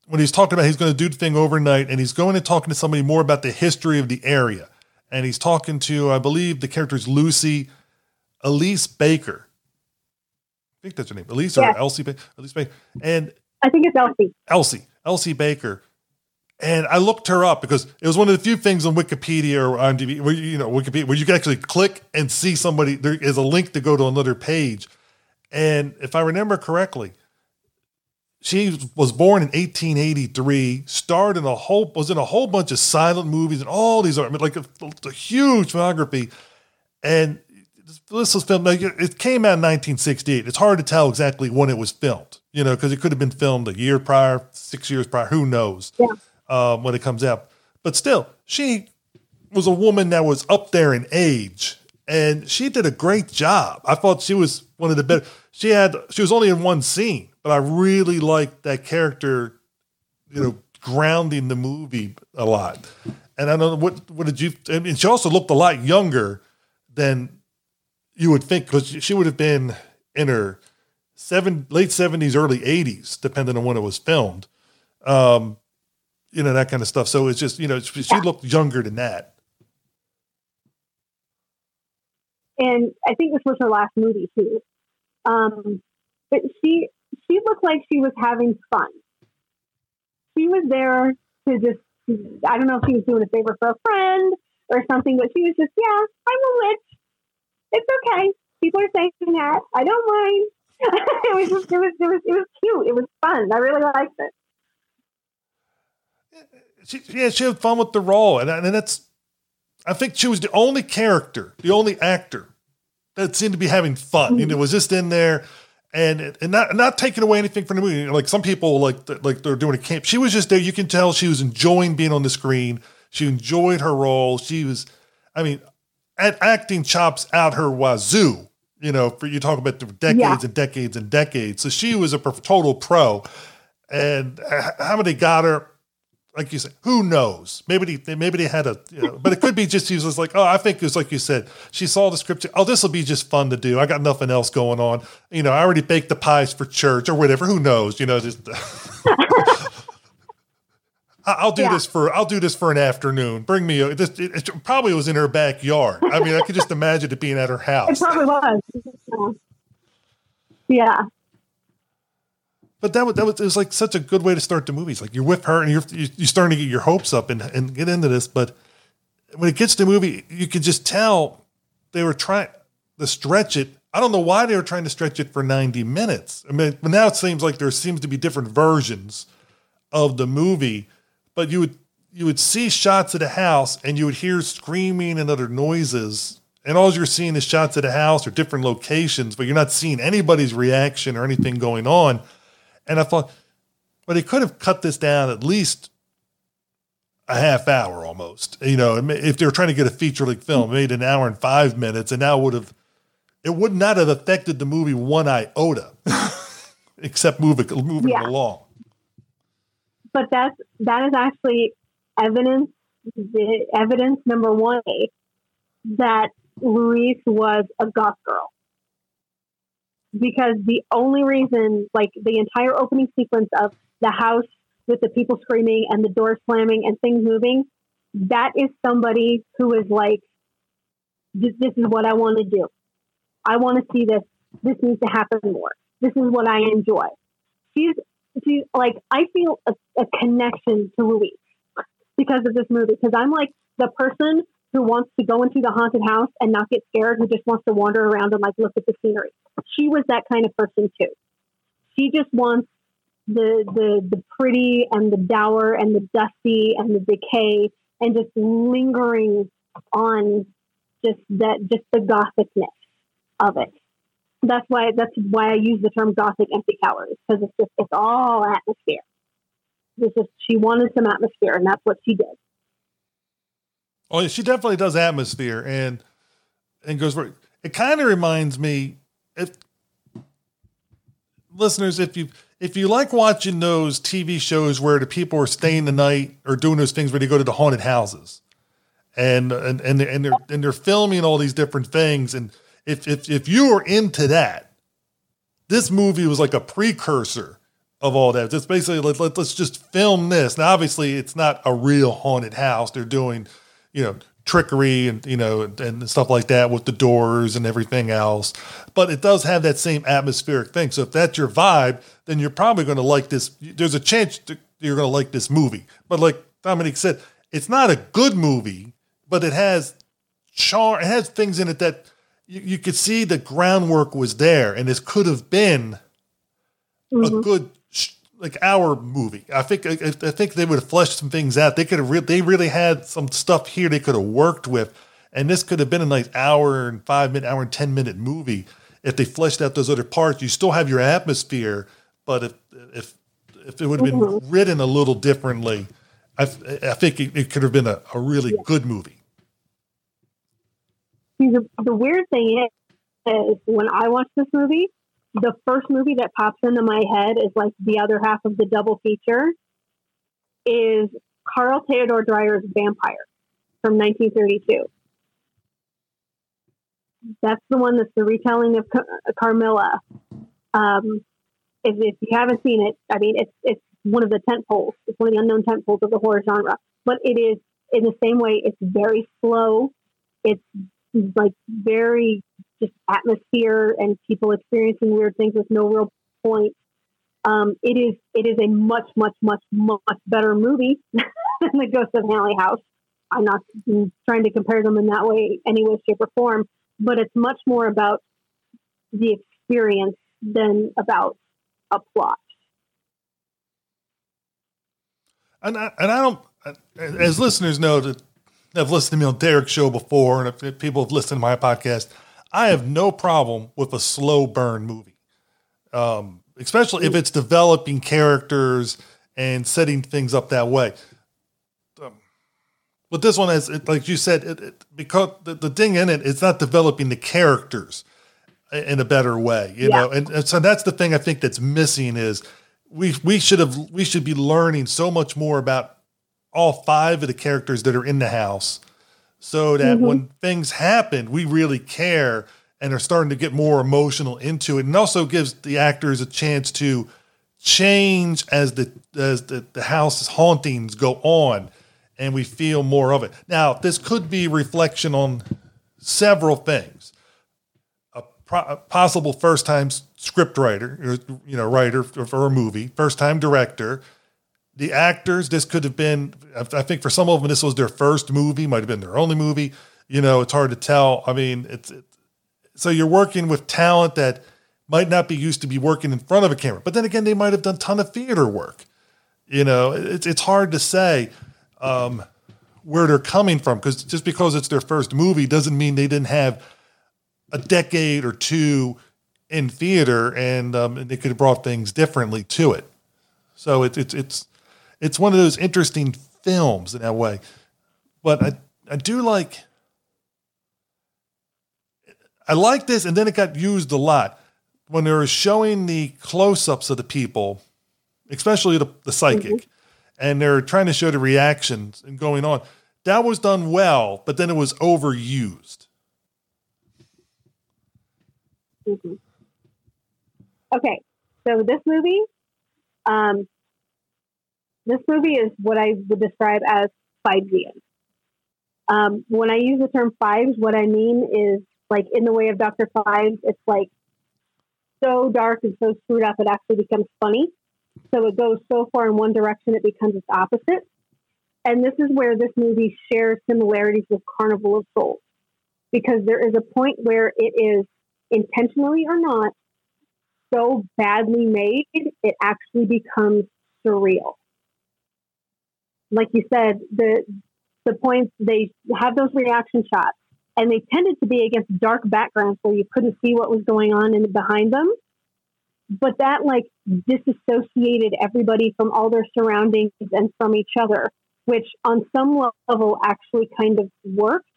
when he's talking about he's going to do the thing overnight, and he's going and talking to somebody more about the history of the area, and he's talking to I believe the character is Lucy, Elise Baker. I think that's her name, Elise or Elsie, Ba- Elise Baker, and I think it's Elsie. Elsie, Elsie Baker. And I looked her up because it was one of the few things on Wikipedia or IMDb where you know Wikipedia where you can actually click and see somebody. There is a link to go to another page, and if I remember correctly, she was born in 1883. Starred in a whole was in a whole bunch of silent movies and all these. I mean, like a, a huge filmography, and this was filmed. Like, it came out in 1968. It's hard to tell exactly when it was filmed, you know, because it could have been filmed a year prior, six years prior. Who knows? Yeah. Um, when it comes out, but still, she was a woman that was up there in age, and she did a great job. I thought she was one of the better. She had she was only in one scene, but I really liked that character. You know, grounding the movie a lot. And I don't know what what did you? I mean, she also looked a lot younger than you would think because she would have been in her seven late seventies, early eighties, depending on when it was filmed. Um, you know that kind of stuff. So it's just you know she, she looked younger than that. and I think this was her last movie too. Um, but she she looked like she was having fun. She was there to just I don't know if she was doing a favor for a friend or something, but she was just yeah, I'm a witch. It's okay. People are saying that. I don't mind. it was just it was it was it was cute. It was fun. I really liked it. She, yeah, she had fun with the role, and and that's. I think she was the only character, the only actor that seemed to be having fun. You know, was just in there, and and not not taking away anything from the movie. Like some people, like like they're doing a camp. She was just there. You can tell she was enjoying being on the screen. She enjoyed her role. She was, I mean, at acting chops out her wazoo. You know, for you talk about the decades Yeah. and decades and decades. So she was a total pro. And uh, how many got her? Like you said, who knows? Maybe they maybe they had a, you know, but it could be just she was like, oh, I think it was like you said. She saw the scripture. Oh, this will be just fun to do. I got nothing else going on. You know, I already baked the pies for church or whatever. Who knows? You know, just I'll do Yeah. this for I'll do this for an afternoon. Bring me a, this. It, it probably was in her backyard. I mean, I could just imagine it being at her house. It probably was. Yeah. But that was, that was it was like such a good way to start the movies. Like you're with her and you're you're starting to get your hopes up and, and get into this. But when it gets to the movie, you can just tell they were trying to stretch it. I don't know why they were trying to stretch it for 90 minutes. I mean, now it seems like there seems to be different versions of the movie. But you would you would see shots of the house and you would hear screaming and other noises. And all you're seeing is shots of the house or different locations, but you're not seeing anybody's reaction or anything going on. And I thought, but they could have cut this down at least a half hour almost. You know, if they were trying to get a feature length film, made an hour and five minutes, and now would have, it would not have affected the movie one iota, except moving moving Yeah. it along. but that's that is actually evidence the evidence number one that Louise was a goth girl because the only reason like the entire opening sequence of the house with the people screaming and the door slamming and things moving that is somebody who is like this, this is what I want to do. I want to see this. This needs to happen more. This is what I enjoy. She's she's like I feel a, a connection to Louise because of this movie because I'm like the person who wants to go into the haunted house and not get scared, who just wants to wander around and like look at the scenery. She was that kind of person too. She just wants the the the pretty and the dour and the dusty and the decay and just lingering on just that just the gothicness of it. That's why that's why I use the term gothic empty calories because it's just it's all atmosphere. This is she wanted some atmosphere and that's what she did. Oh, she definitely does atmosphere and and goes for it. Kind of reminds me if listeners, if you if you like watching those TV shows where the people are staying the night or doing those things where they go to the haunted houses, and and and they're, and they're and they're filming all these different things, and if if if you are into that, this movie was like a precursor of all that. It's basically let, let, let's just film this. Now, obviously, it's not a real haunted house. They're doing, you know, trickery and you know and, and, stuff like that with the doors and everything else. But it does have that same atmospheric thing. So if that's your vibe then you're probably going to like this. There's a chance you're going to like this movie. But like dominic said it's not a good movie but it has char it has things in it that you, you could see the groundwork was there and this could have been mm-hmm. a good like our movie. I think I, I think they would have fleshed some things out. They could have re- they really had some stuff here they could have worked with, and this could have been a nice hour and five minute, hour and ten minute movie if they fleshed out those other parts. You still have your atmosphere, but if if if it would have been mm-hmm. written a little differently, I, I think it, it, could have been a, a really good movie. The, the weird thing is, is when I watch this movie, the first movie that pops into my head is like the other half of the double feature is Carl Theodore Dreyer's Vampyr from 1932. That's the one that's the retelling of Carmilla. Um, if, if, you haven't seen it, I mean, it's it's one of the tent poles. It's one of the unknown tent poles of the horror genre. But it is in the same way. It's very slow. It's like very just atmosphere and people experiencing weird things with no real point. Um, it is it is a much much much much better movie than the Ghost of Hanley House. I'm not trying to compare them in that way, any way, shape, or form, but it's much more about the experience than about a plot. And I, and I don't, as listeners know that have listened to me on Derek's show before, and if people have listened to my podcast, I have no problem with a slow burn movie, um, especially if it's developing characters and setting things up that way. Um, but this one has, like you said, it, it, because the, the thing in it, it's not developing the characters in a better way, you yeah. know. And, and so that's the thing I think that's missing is we we should have we should be learning so much more about all five of the characters that are in the house so that mm-hmm. when things happen, we really care and are starting to get more emotional into it. And also gives the actors a chance to change as the as the, the house's hauntings go on and we feel more of it. Now, this could be reflection on several things. A, pro- a possible first time script writer, you know, writer for a movie, first time director, the actors, this could have been, I think for some of them, this was their first movie, might have been their only movie. You know, it's hard to tell. I mean, it's, it's so you're working with talent that might not be used to be working in front of a camera, but then again, they might have done a ton of theater work. You know, it's it's hard to say um, where they're coming from because just because it's their first movie doesn't mean they didn't have a decade or two in theater and, um, and they could have brought things differently to it. So it's it's it's it's one of those interesting films in that way. But I I do like I like this, and then it got used a lot when they were showing the close-ups of the people, especially the, the psychic, mm-hmm. and they're trying to show the reactions and going on. That was done well, but then it was overused. Mm-hmm. Okay, so this movie, um, this movie is what I would describe as 5G. Um, when I use the term Phibes, what I mean is like in the way of Dr. Phibes, it's like so dark and so screwed up it actually becomes funny. So it goes so far in one direction it becomes its opposite. And this is where this movie shares similarities with Carnival of Souls, because there is a point where it is intentionally or not so badly made, it actually becomes surreal. Like you said, the the points they have those reaction shots, and they tended to be against dark backgrounds where you couldn't see what was going on in behind them. But that like disassociated everybody from all their surroundings and from each other, which on some level actually kind of worked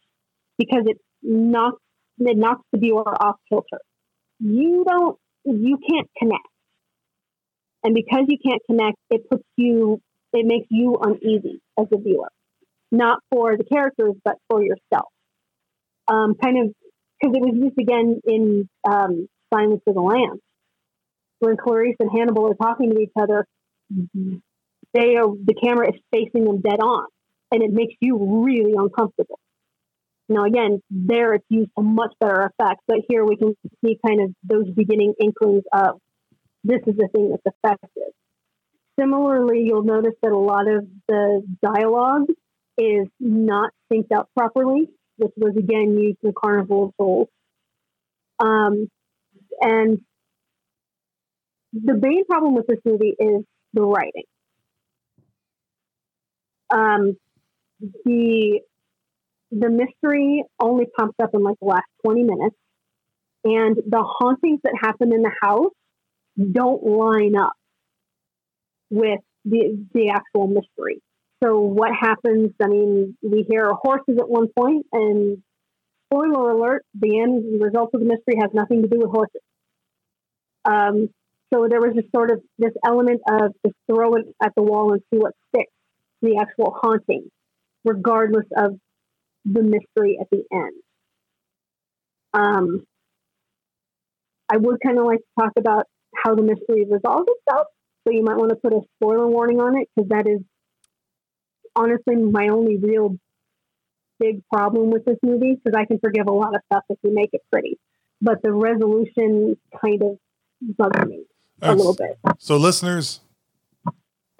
because it knocks it knocks the viewer off kilter. You don't you can't connect. And because you can't connect, it puts you, it makes you uneasy as a viewer, not for the characters, but for yourself. Um, kind of, because it was used again in um, Silence of the Lambs, when Clarice and Hannibal are talking to each other. They are, the camera is facing them dead on, and it makes you really uncomfortable. Now, again, there it's used to much better effect, but here we can see kind of those beginning inklings of this is the thing that's effective. Similarly, you'll notice that a lot of the dialogue is not synced up properly, which was again used in Carnival of Souls. Um, and the main problem with this movie is the writing. Um, the the mystery only pops up in like the last 20 minutes and the hauntings that happen in the house don't line up with the the actual mystery. So what happens? I mean, we hear horses at one point, and spoiler alert: the end the result of the mystery has nothing to do with horses. Um, so there was just sort of this element of just throw it at the wall and see what sticks. The actual haunting, regardless of the mystery at the end. Um, I would kind of like to talk about how the mystery resolves itself. So you might want to put a spoiler warning on it because that is honestly my only real big problem with this movie because I can forgive a lot of stuff if you make it pretty, but the resolution kind of bugs me a little bit. So, listeners,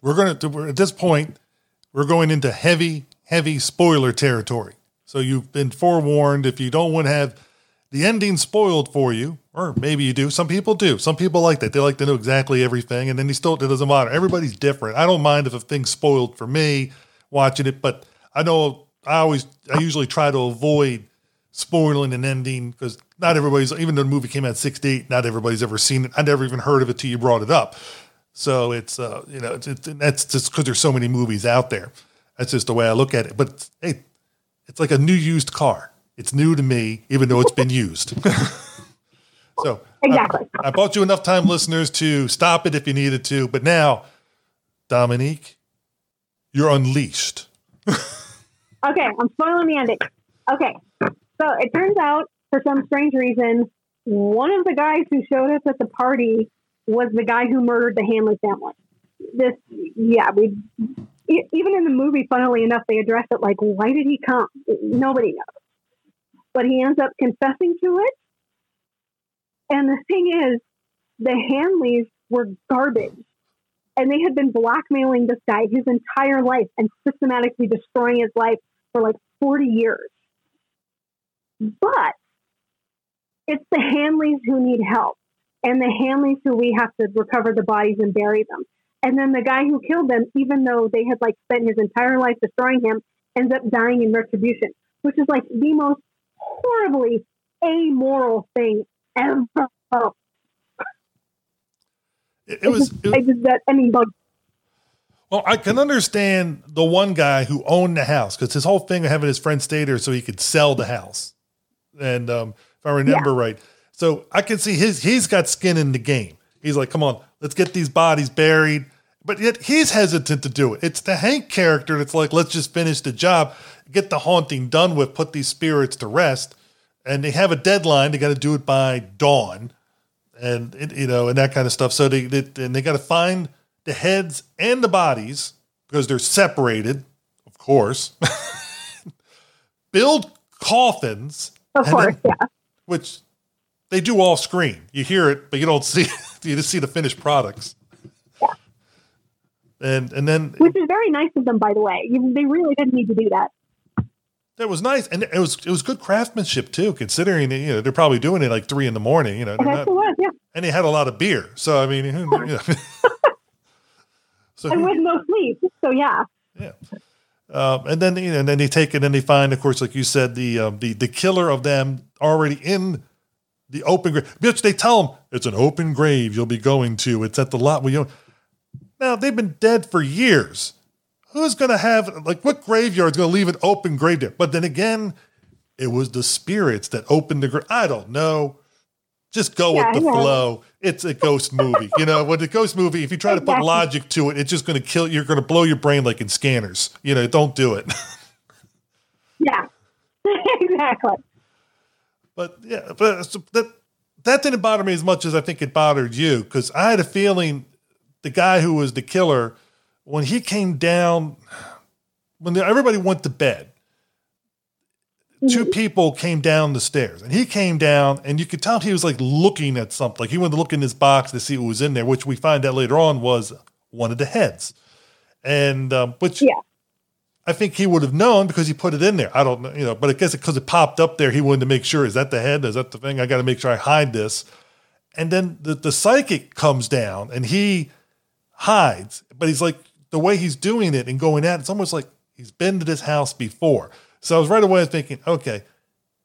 we're going to at this point we're going into heavy, heavy spoiler territory. So you've been forewarned. If you don't want to have the ending spoiled for you, or maybe you do. Some people do. Some people like that. They like to know exactly everything, and then you still it doesn't matter. Everybody's different. I don't mind if a thing's spoiled for me watching it, but I know I always I usually try to avoid spoiling an ending because not everybody's even though the movie came out '68, not everybody's ever seen it. I never even heard of it till you brought it up. So it's uh, you know it's, it's, that's just because there's so many movies out there. That's just the way I look at it. But hey, it's like a new used car. It's new to me, even though it's been used. so exactly, I, I, bought you enough time, listeners, to stop it if you needed to. But now, Dominique, you're unleashed. okay, I'm spoiling the ending. Okay, so it turns out, for some strange reason, one of the guys who showed us at the party was the guy who murdered the Hanley family. This, yeah, we even in the movie, funnily enough, they address it like, why did he come? Nobody knows. But he ends up confessing to it. And the thing is, the Hanleys were garbage. And they had been blackmailing this guy his entire life and systematically destroying his life for like 40 years. But it's the Hanleys who need help and the Hanleys who we have to recover the bodies and bury them. And then the guy who killed them, even though they had like spent his entire life destroying him, ends up dying in retribution, which is like the most horribly amoral thing ever. It, it was. It, I just that mean, well, I can understand the one guy who owned the house because his whole thing of having his friend stay there so he could sell the house, and um, if I remember yeah. right, so I can see his he's got skin in the game. He's like, come on, let's get these bodies buried. But yet he's hesitant to do it. It's the Hank character that's like, let's just finish the job, get the haunting done with, put these spirits to rest. And they have a deadline. They got to do it by dawn, and it, you know, and that kind of stuff. So they, they and they got to find the heads and the bodies because they're separated, of course. Build coffins, of course, then, yeah. Which they do all screen. You hear it, but you don't see. you just see the finished products. And and then Which is very nice of them, by the way. They really didn't need to do that. that was nice, and it was it was good craftsmanship too, considering you know they're probably doing it like three in the morning. You know, It they're actually not- was, yeah. and they had a lot of beer. So I mean, you know. so and with no sleep. So yeah. Um, and then you know, and then they take it and they find, of course, like you said, the um, the the killer of them already in the open grave. Bitch, they tell them it's an open grave you'll be going to. It's at the lot where you. Now they've been dead for years. Who's gonna have like what graveyard's gonna leave an open grave there? But then again, it was the spirits that opened the grave. I don't know. Just go Yeah, with the yeah. flow. It's a ghost movie. you know, with a ghost movie, if you try to put logic to it, it's just going to kill. You're going to blow your brain like in scanners. You know, don't do it. Yeah. exactly. but yeah, but uh, that that didn't bother me as much as I think it bothered you because I had a feeling the guy who was the killer when he came down when the, everybody went to bed. Two people came down the stairs, and he came down, and you could tell he was like looking at something. Like he wanted to look in his box to see what was in there, which we find out later on was one of the heads, and um, which I think he would have known because he put it in there. I don't know, you know, but I guess because it popped up there, he wanted to make sure is that the head? Is that the thing? I got to make sure I hide this. And then the, the psychic comes down and he hides, but he's like the way he's doing it and going at it, it's almost like he's been to this house before. So I was right away thinking, okay,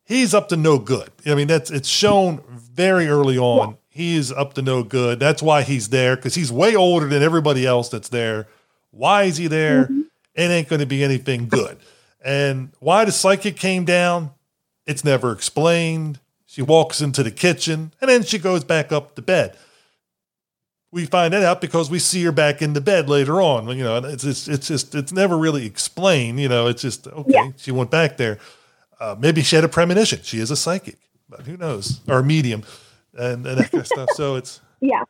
he's up to no good. I mean, that's it's shown very early on. He's up to no good. That's why he's there because he's way older than everybody else that's there. Why is he there? Mm-hmm. It ain't going to be anything good. And why the psychic came down, it's never explained. She walks into the kitchen and then she goes back up to bed. We find that out because we see her back in the bed later on. You know, it's just, it's just, it's never really explained. You know, it's just, okay, she went back there. Uh, maybe she had a premonition. She is a psychic, but who knows? Or a medium and, and that kind of stuff. So it's, Yeah.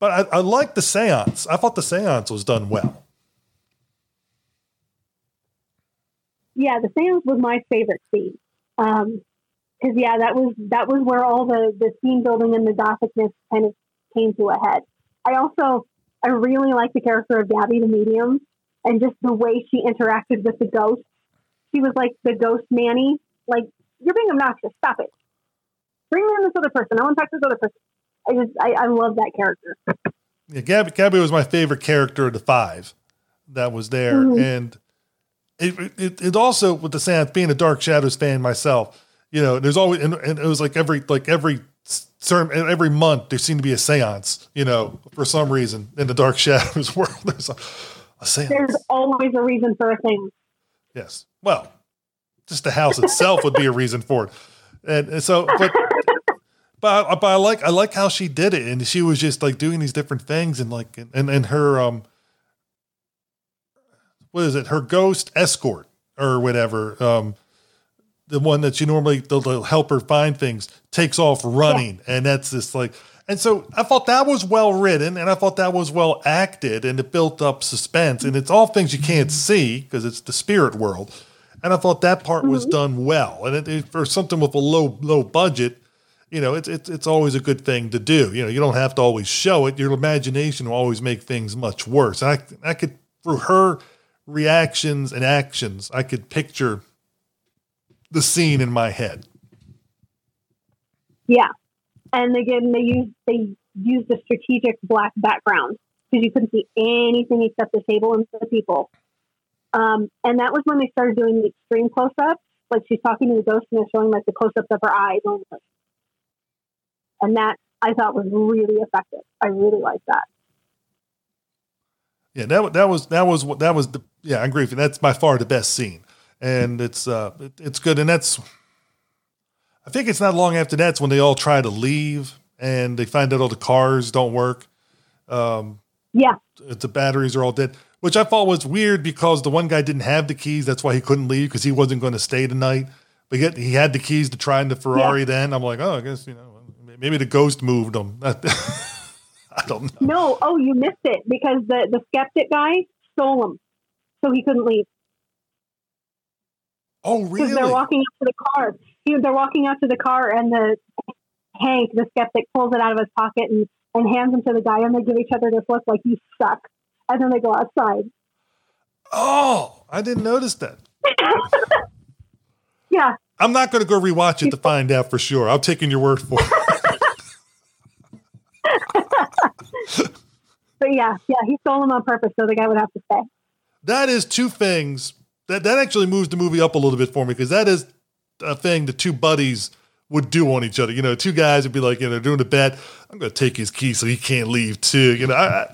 but I, I like the seance. I thought the seance was done well. Yeah, the seance was my favorite scene. Um 'cause because yeah, that was that was where all the the scene building and the gothicness kind of came to a head. I also I really like the character of Gabby the medium and just the way she interacted with the ghost. She was like the ghost Manny, Like you're being obnoxious. Stop it. Bring in this other person. I want to talk to this other person. I just I, I love that character. Yeah, Gabby, Gabby was my favorite character of the five that was there, Mhm. and it, it it also with the seance being a Dark Shadows fan myself, you know, there's always and, and it was like every like every certain every month there seemed to be a seance, you know, for some reason in the Dark Shadows world. There's a, a seance. There's always a reason for a thing. Yes. Well, just the house itself would be a reason for it. And, and so, but, but, I- but I like, I like how she did it. And she was just like doing these different things and like, and, and her, um, what is it? Her ghost escort or whatever. Um, the one that she normally, they'll, they'll help her find things takes off running. And that's just like, and so I thought that was well written and I thought that was well acted and it built up suspense. And it's all things you can't see because it's the spirit world. And I thought that part was mm-hmm. done well. And it, it, for something with a low, low budget, you know, it's, it's, it's always a good thing to do. You know, you don't have to always show it. Your imagination will always make things much worse. And I, I could, through her reactions and actions, I could picture the scene in my head. Yeah, and again, they used they used a strategic black background because you couldn't see anything except the table and the people. Um, and that was when they started doing the extreme close ups. Like she's talking to the ghost and they're showing like the close ups of her eyes only. And that I thought was really effective. I really liked that. Yeah, that that was that was what that was the yeah I agree with you. That's by far the best scene, and it's uh it, it's good, and that's I think it's not long after that's when they all try to leave and they find out all the cars don't work. Um, Yeah, the batteries are all dead, which I thought was weird because the one guy didn't have the keys. That's why he couldn't leave because he wasn't going to stay tonight. But yet he had the keys to try in the Ferrari. Then I'm like, oh, I guess you know maybe the ghost moved them. I don't know. No, oh, you missed it because the the skeptic guy stole them, so he couldn't leave. Oh, Because they're walking up to the car. He, they're walking out to the car, and the Hank, the skeptic, pulls it out of his pocket and, and hands them to the guy, and they give each other this look like you suck. and then they go outside. Oh, I didn't notice that. Yeah, I'm not going to go rewatch it to find out for sure. I'm taking your word for it. but yeah, yeah, he stole them on purpose so the guy would have to stay. that is two things that that actually moves the movie up a little bit for me because that is a thing the two buddies would do on each other. You know, two guys would be like, you know, doing a bet. I'm going to take his key so he can't leave too. You know, I, I,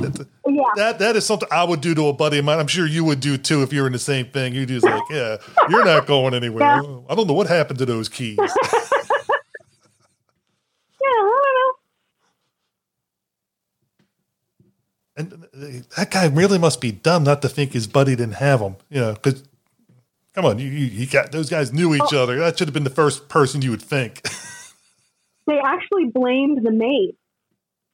Yeah. that that is something I would do to a buddy of mine. I'm sure you would do too if you're in the same thing. You'd just like, yeah, you're not going anywhere. Yeah. I don't know what happened to those keys. Yeah, I know. And uh, that guy really must be dumb not to think his buddy didn't have them. You know, because come on, you, you you got those guys knew each Oh. other. That should have been the first person you would think. They actually blamed the maid.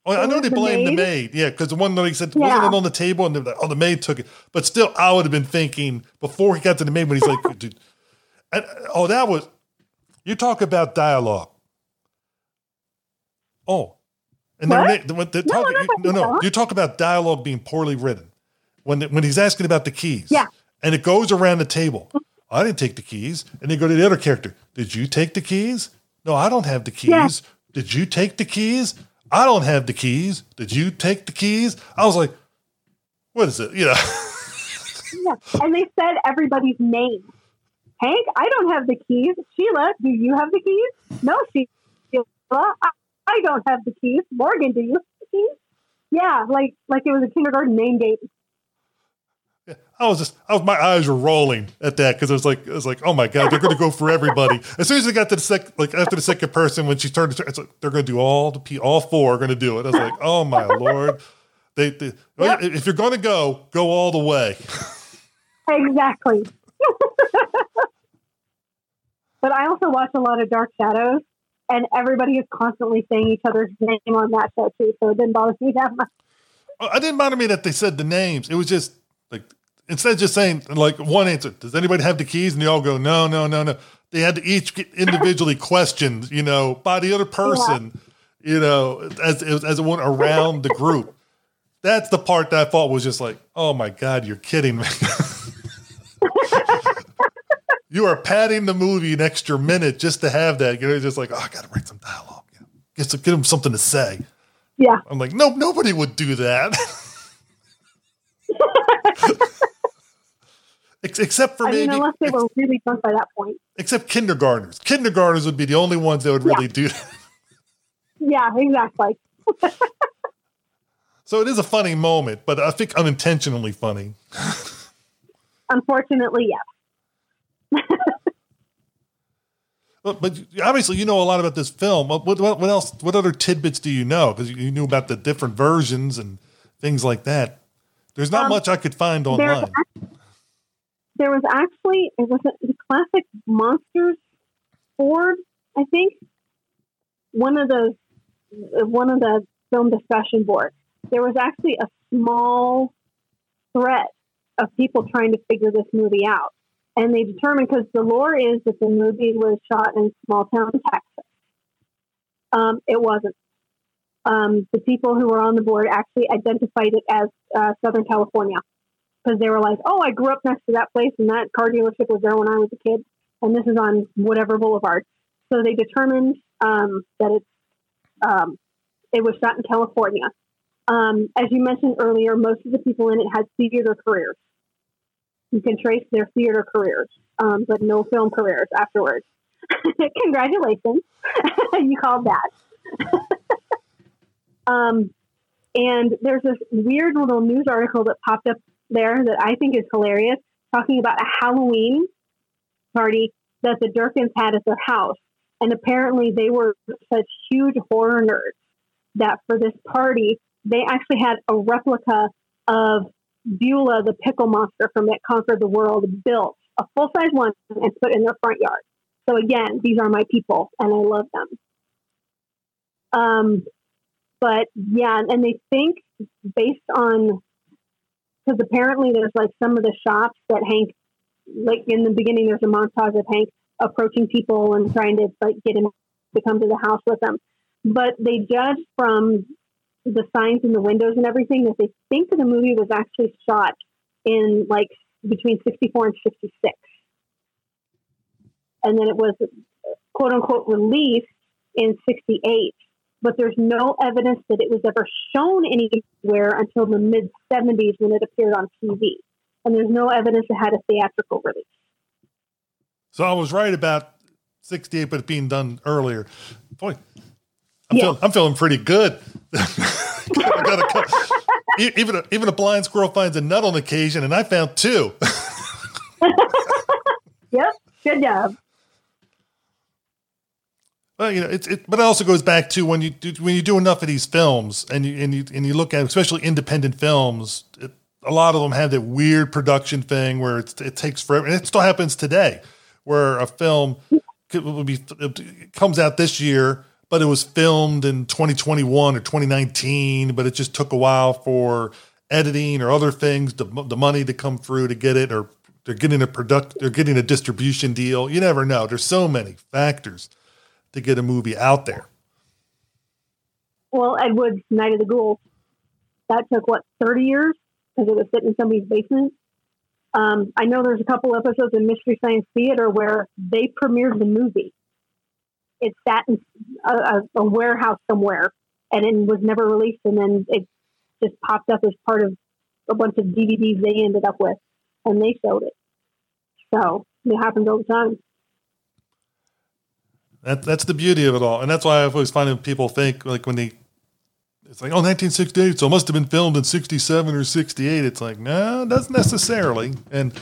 Oh, I know they the blamed the maid? maid. Yeah, because the one that he said Yeah. wasn't it on the table, and they were like, oh, the maid took it. But still, I would have been thinking before he got to the maid when he's like, dude, and, oh, that was you talk about dialogue. Oh, and then What? they, when No, talk, I'm you, talking no, no, dialogue. you talk about dialogue being poorly written when when he's asking about the keys. Yeah. and it goes around the table. I didn't take the keys, and they go to the other character. Did you take the keys? No, I don't have the keys. Yeah. Did you take the keys? I don't have the keys. Did you take the keys? I was like, what is it? You know, Yeah. And they said everybody's name. Hank, I don't have the keys. Sheila, do you have the keys? No, Sheila, I, don't have the keys. Morgan, do you have the keys? Yeah, like like it was a kindergarten name game. I was just, I was, my eyes were rolling at that because it was like, it was like, oh my god, they're going to go for everybody. As soon as they got to the second, like after the second person, when she turned, to it's like they're going to do all the, p, all four are going to do it. I was like, oh my lord, they, they if you're going to go, go all the way. Exactly. but I also watch a lot of Dark Shadows, and everybody is constantly saying each other's name on that show too, so it didn't bother me that much. Uh, oh, I didn't bother me that they said the names. It was just instead of just saying like one answer, does anybody have the keys? And they all go, no, no, no, no. They had to each get individually questioned, you know, by the other person, you know, as as it went around the group. That's the part that I thought was just like, oh my god, you're kidding me. you are padding the movie an extra minute just to have that. You know, just like, oh, I got to write some dialogue. Get some, get them something to say. Yeah. I'm like, no, nobody would do that. Ex- Except for I mean, maybe, unless they were really drunk by that point. except kindergartners. Kindergartners would be the only ones that would really do that. Yeah, exactly. So it is a funny moment, but I think unintentionally funny. Unfortunately, yes. But, but obviously, you know a lot about this film. What, what, what else? What other tidbits do you know? Because you, knew about the different versions and things like that. There's not Um, much I could find online. There was actually it was a, the classic monsters board, I think. One of those, one of the film discussion boards. There was actually a small thread of people trying to figure this movie out, and they determined because the lore is that the movie was shot in small town Texas. Um, it wasn't. Um, the people who were on the board actually identified it as uh, Southern California because they were like, "Oh, I grew up next to that place, and that car dealership was there when I was a kid, and this is on whatever boulevard." So they determined um, that it's um, it was shot in California. Um, as you mentioned earlier, most of the people in it had theater careers. You can trace their theater careers, um, but no film careers afterwards. Congratulations, you called that. um, and there's this weird little news article that popped up there that I think is hilarious, talking about a Halloween party that the Durkins had at their house. And apparently, they were such huge horror nerds that for this party, they actually had a replica of Beulah, the pickle monster from That Conquered the World, built a full size one and put in their front yard. So, again, these are my people, and I love them. Um, but yeah, and they think based on because apparently there's like some of the shops that Hank, like in the beginning, there's a montage of Hank approaching people and trying to like get him to come to the house with them. But they judge from the signs in the windows and everything that they think the movie was actually shot in like between 64 and 66. And then it was quote unquote released in 68. But there's no evidence that it was ever shown anywhere until the mid 70s when it appeared on TV. And there's no evidence it had a theatrical release. So I was right about 68, but it being done earlier. Boy, I'm, Yeah. feeling, I'm feeling pretty good. A even, a, even a blind squirrel finds a nut on occasion, and I found two. Yep. Good job. Well, you know, it's it, but it also goes back to when you do, when you do enough of these films, and you and you and you look at especially independent films, it, a lot of them have that weird production thing where it's, it takes forever, and it still happens today, where a film could, be it comes out this year, but it was filmed in 2021 or 2019, but it just took a while for editing or other things, the, the money to come through to get it, or they're getting a product, they're getting a distribution deal. You never know. There's so many factors to get a movie out there. Well, Ed Wood's Night of the Ghouls. That took what thirty years because it was sitting in somebody's basement. Um, I know there's a couple episodes in Mystery Science Theater where they premiered the movie. It sat in a, a warehouse somewhere and it was never released, and then it just popped up as part of a bunch of DVDs they ended up with, and they showed it. So it happens all the time. That, that's the beauty of it all. And that's why I always find that people think like when they, it's like, oh, 1968, so it must have been filmed in 67 or 68. It's like, no, it doesn't necessarily. And,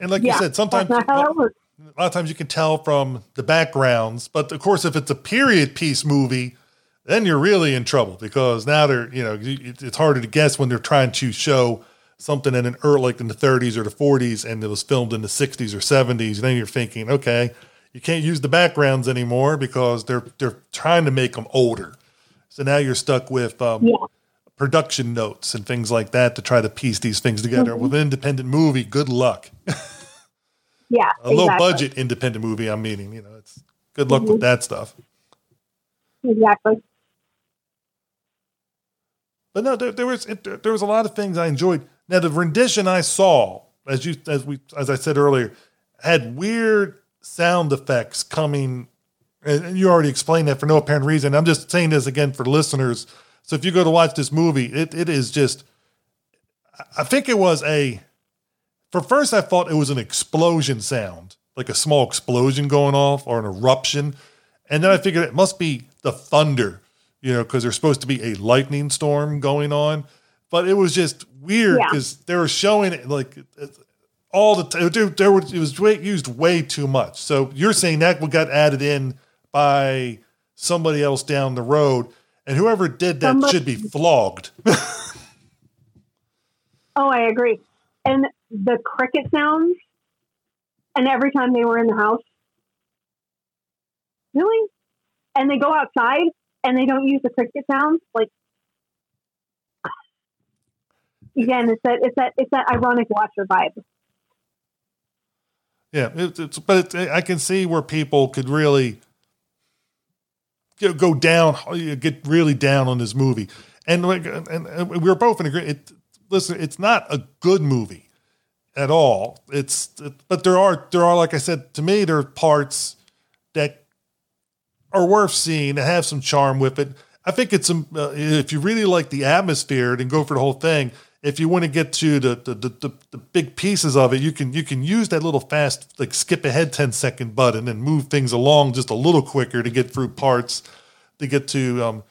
and like Yeah, you said, sometimes that's not how that works. a lot of times you can tell from the backgrounds, but of course, if it's a period piece movie, then you're really in trouble because now they're, you know, it's harder to guess when they're trying to show something in an early, like in the 30s or the 40s, and it was filmed in the 60s or 70s. And then you're thinking, okay, you can't use the backgrounds anymore because they're they're trying to make them older. So now you're stuck with um, production notes and things like that to try to piece these things together. Mhm. With an independent movie, good luck. Yeah, a low budget independent movie. I'm meaning, you know, it's good luck Mhm. with that stuff. Exactly. But no, there, there was it, there was a lot of things I enjoyed. Now the rendition I saw, as you as we as I said earlier, had weird sound effects coming. And you already explained that for no apparent reason. I'm just saying this again for listeners. So if you go to watch this movie, it, it is just. I think it was a. For first, I thought it was an explosion sound, like a small explosion going off or an eruption, and then I figured it must be the thunder you know, because there's supposed to be a lightning storm going on. But it was just weird Yeah. because they were showing it like all the time. There, there was, it was way, used way too much. So you're saying that got added in by somebody else down the road, and whoever did that Somebody- should be flogged. Oh, I agree. And the cricket sounds, and every time they were in the house, really? And they go outside and they don't use the cricket sounds. Like, again, it's that it's that it's that ironic watcher vibe. Yeah, it, it's but I can see where people could really you know, go down, get really down on this movie, and and, and we were both in agreement. It, listen, it's not a good movie at all. It's but there are there are like I said to me there are parts that are worth seeing that have some charm with it. I think it's um, uh, if you really like the atmosphere, and go for the whole thing. If you want to get to the the, the the big pieces of it, you can you can use that little fast like skip ahead 10 second button and move things along just a little quicker to get through parts to get to um,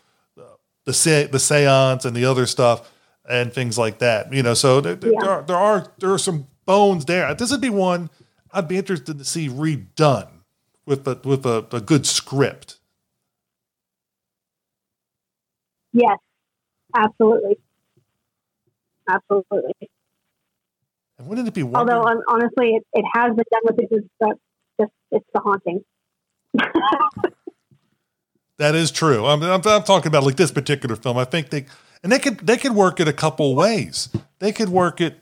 the se- the seance and the other stuff and things like that. You know, so there, there, there, are, there are there are some bones there. This would be one I'd be interested to see redone with a with a, a good script. Yes, absolutely, absolutely. And wouldn't it be Although um, honestly, it, it has been done with it. Just that, just it's the haunting. That is true. I'm, I'm, I'm talking about like this particular film. I think they and they could they could work it a couple ways. They could work it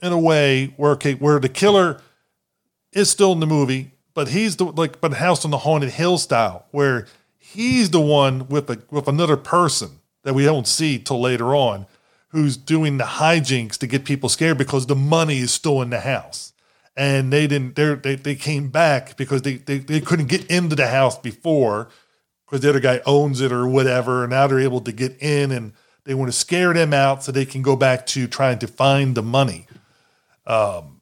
in a way where okay, where the killer is still in the movie, but he's the like but the House on the Haunted Hill style, where he's the one with a with another person that we don't see till later on, who's doing the hijinks to get people scared because the money is still in the house. And they didn't, they, they came back because they, they, they couldn't get into the house before because the other guy owns it or whatever. And now they're able to get in and they want to scare them out so they can go back to trying to find the money. Um,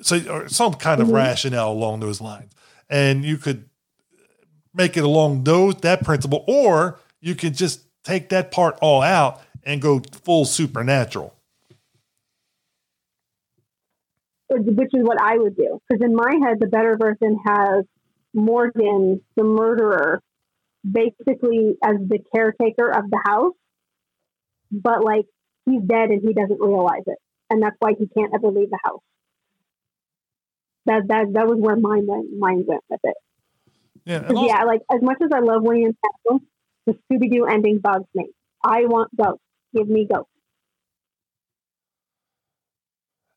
so or some kind of Mhm. rationale along those lines. And you could make it along those that principle, or you could just take that part all out and go full supernatural. which is what I would do. Because in my head, the better version has Morgan, the murderer, basically as the caretaker of the house, but like he's dead and he doesn't realize it, and that's why he can't ever leave the house. That that that was where my mind went with it. Yeah, also- yeah, like as much as I love William Castle, the Scooby Doo ending bugs me. I want ghosts. Give me ghosts.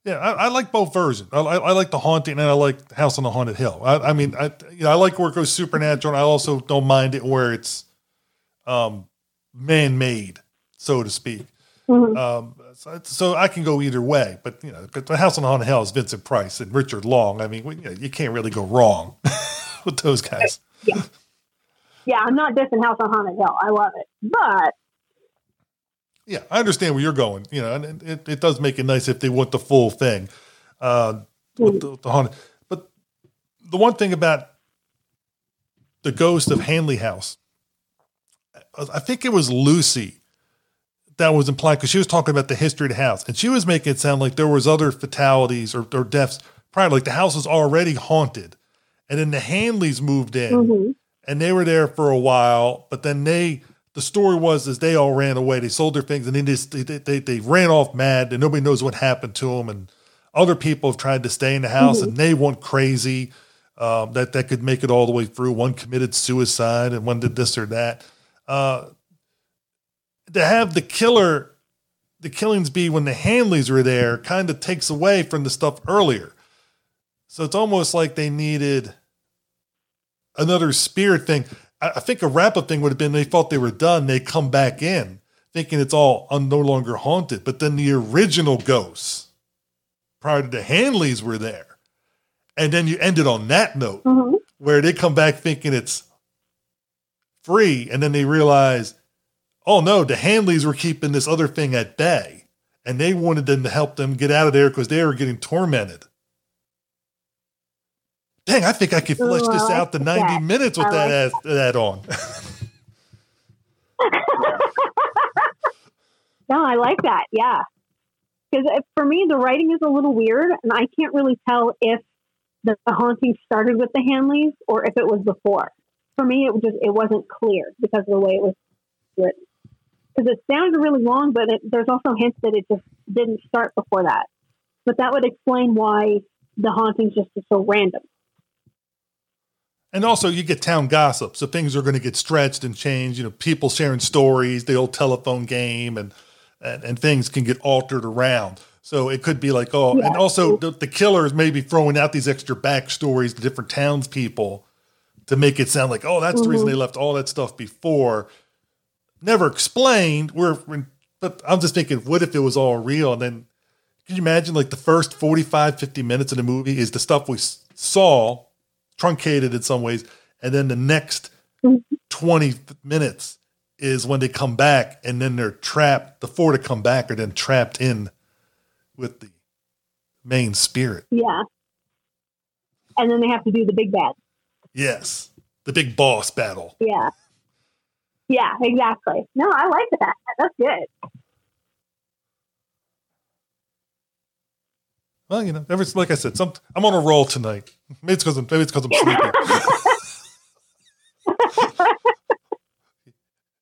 Yeah, I, I like both versions. I, I, I like the haunting and I like House on the Haunted Hill. I, I mean, I you know I like where it goes supernatural. And I also don't mind it where it's um, man made, so to speak. Um, so, so I can go either way. But you know, but the House on the Haunted Hill is Vincent Price and Richard Long. I mean, we- you, know, you can't really go wrong with those guys. Yeah. Yeah, I'm not dissing House on Haunted Hill. I love it, but Yeah, I understand where you're going. You know, and it, it does make it nice if they want the full thing. Uh, with the, the haunted. But the one thing about the ghost of Hanley House, I think it was Lucy that was implied because she was talking about the history of the house, and she was making it sound like there was other fatalities or, or deaths prior. Like the house was already haunted, and then the Hanleys moved in Mhm. and they were there for a while, but then they the story was is they all ran away. They sold their things and they just they, they, they ran off mad and nobody knows what happened to them. And other people have tried to stay in the house Mhm. and they went crazy um, that that could make it all the way through. One committed suicide and one did this or that. Uh, to have the killer, the killings be when the Hanleys were there, kind of takes away from the stuff earlier. So it's almost like they needed another spirit thing. I, think a wrap up thing would have been they thought they were done. They come back in thinking it's all un, no longer haunted. But then the original ghosts prior to the Hanleys were there. And then you ended on that note mm-hmm. where they come back thinking it's free. And then they realize, oh no, the Hanleys were keeping this other thing at bay. And they wanted them to help them get out of there because they were getting tormented. Dang, I think I could flesh this out to 90 that. minutes with that, like ass, that on. No, I like that. Yeah. Because uh, for me, the writing is a little weird, and I can't really tell if the, the haunting started with the Hanleys or if it was before. For me, it just it wasn't clear because of the way it was written. Because it sounds really long, but it, there's also hints that it just didn't start before that. But that would explain why the hauntings just are so random. And also, you get town gossip, so things are going to get stretched and changed. You know, people sharing stories, the old telephone game, and and, and things can get altered around. So it could be like, oh, and also the, the killers may be throwing out these extra backstories to different townspeople to make it sound like, oh, that's the reason Mhm. they left all that stuff before. Never explained. We're, we're- but I'm just thinking, what if it was all real? And then can you imagine like the first 45, 50 minutes of the movie is the stuff we saw, truncated in some ways, and then the next 20 minutes is when they come back and then they're trapped. The four to come back are then trapped in with the main spirit. Yeah. And then they have to do the big bad. Yes. The big boss battle. Yeah. Yeah, exactly. No, I like that. That's good. Well, you know, ever like I said, some I'm on a roll tonight. Maybe it's because I'm maybe it's because I'm sleeping.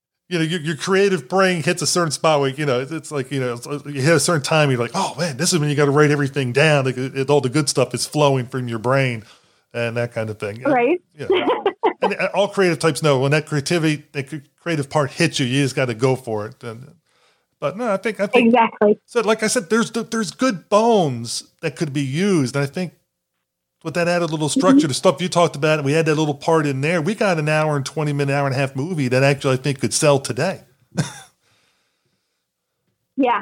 you know, your, your creative brain hits a certain spot where you know it's, it's like you know it's, uh, you hit a certain time. You're like, oh man, this is when you got to write everything down. Like, it, all the good stuff is flowing from your brain and that kind of thing. Right? Yeah. and uh, all creative types know when that creativity, that creative part hits you, you just got to go for it. And, but no, I think I think exactly. So, like I said, there's there's good bones that could be used, and I think with that added little mm-hmm. structure, the stuff you talked about, and we had that little part in there, we got an hour and twenty minute, hour and a half movie that actually I think could sell today. Yeah.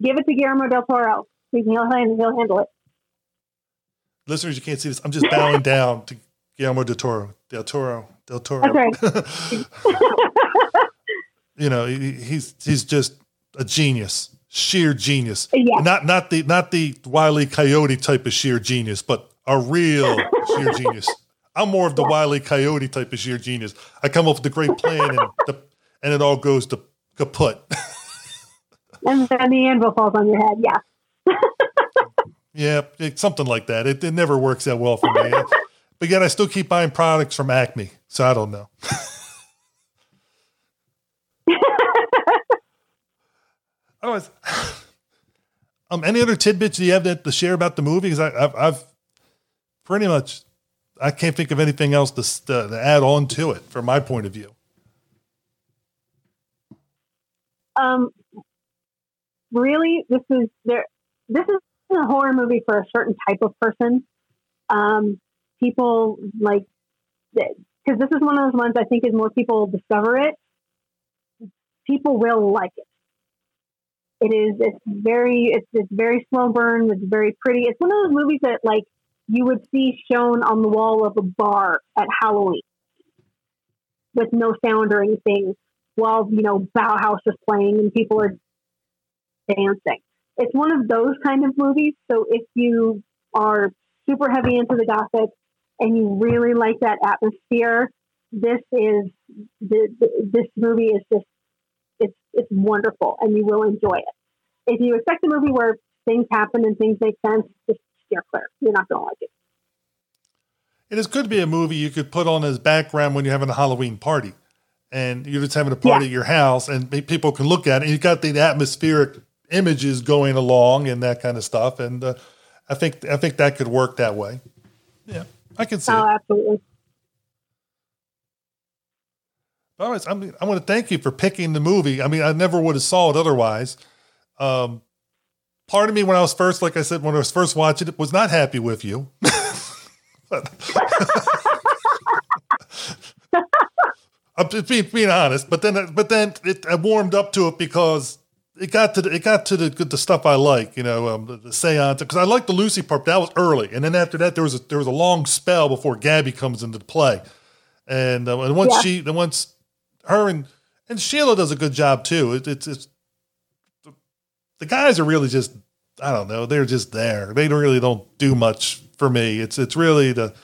Give it to Guillermo del Toro. He- He'll, he'll handle it. Listeners, you can't see this. I'm just bowing down to Guillermo del Toro. Del Toro. Del Toro. That's right. you know, he, he's he's just a genius, sheer genius. Yeah. Not not the not the wily coyote type of sheer genius, but a real sheer genius. I'm more of the wily coyote type of sheer genius. I come up with a great plan and the, and it all goes to kaput. And then the anvil falls on your head. Yeah. yeah, it- something like that. It, it never works out well for me. but yet I still keep buying products from Acme, so I don't know. Um, any other tidbits you have that to share about the movie? Because I've, I've pretty much, I can't think of anything else to, to, to add on to it from my point of view. Um, really, this is there. This is a horror movie for a certain type of person. Um, people like because this is one of those ones I think as more people discover it, people will like it. It is. It's very. It's it's very slow burn. It's very pretty. It's one of those movies that like you would see shown on the wall of a bar at Halloween with no sound or anything, while you know Bauhaus is playing and people are dancing. It's one of those kind of movies. So if you are super heavy into the gothic and you really like that atmosphere, this is the, the, this movie is just it's wonderful and you will enjoy it. If you expect a movie where things happen and things make sense, just steer clear. You're not going to like it. It is could be a movie you could put on as background when you're having a Halloween party, and you're just having a party at your house, and people can look at it. And you got the atmospheric images going along and that kind of stuff. And uh, I think I think that could work that way. Yeah, I can see. Oh, it. absolutely. All right, I mean, I want to thank you for picking the movie. I mean, I never would have saw it otherwise. Um, part of me, when I was first, like I said, when I was first watching it, was not happy with you. But- I'm just being, being honest, but then, but then it, I warmed up to it because it got to the, it got to the the stuff I like, you know, um, the, the seance. Because I like the Lucy part. That was early, and then after that, there was a, there was a long spell before Gabby comes into play, and uh, and once Yeah. she, then once her and and Sheila does a good job too. It, it's it's the guys are really just I don't know. They're just there. They really don't do much for me. It's it's really the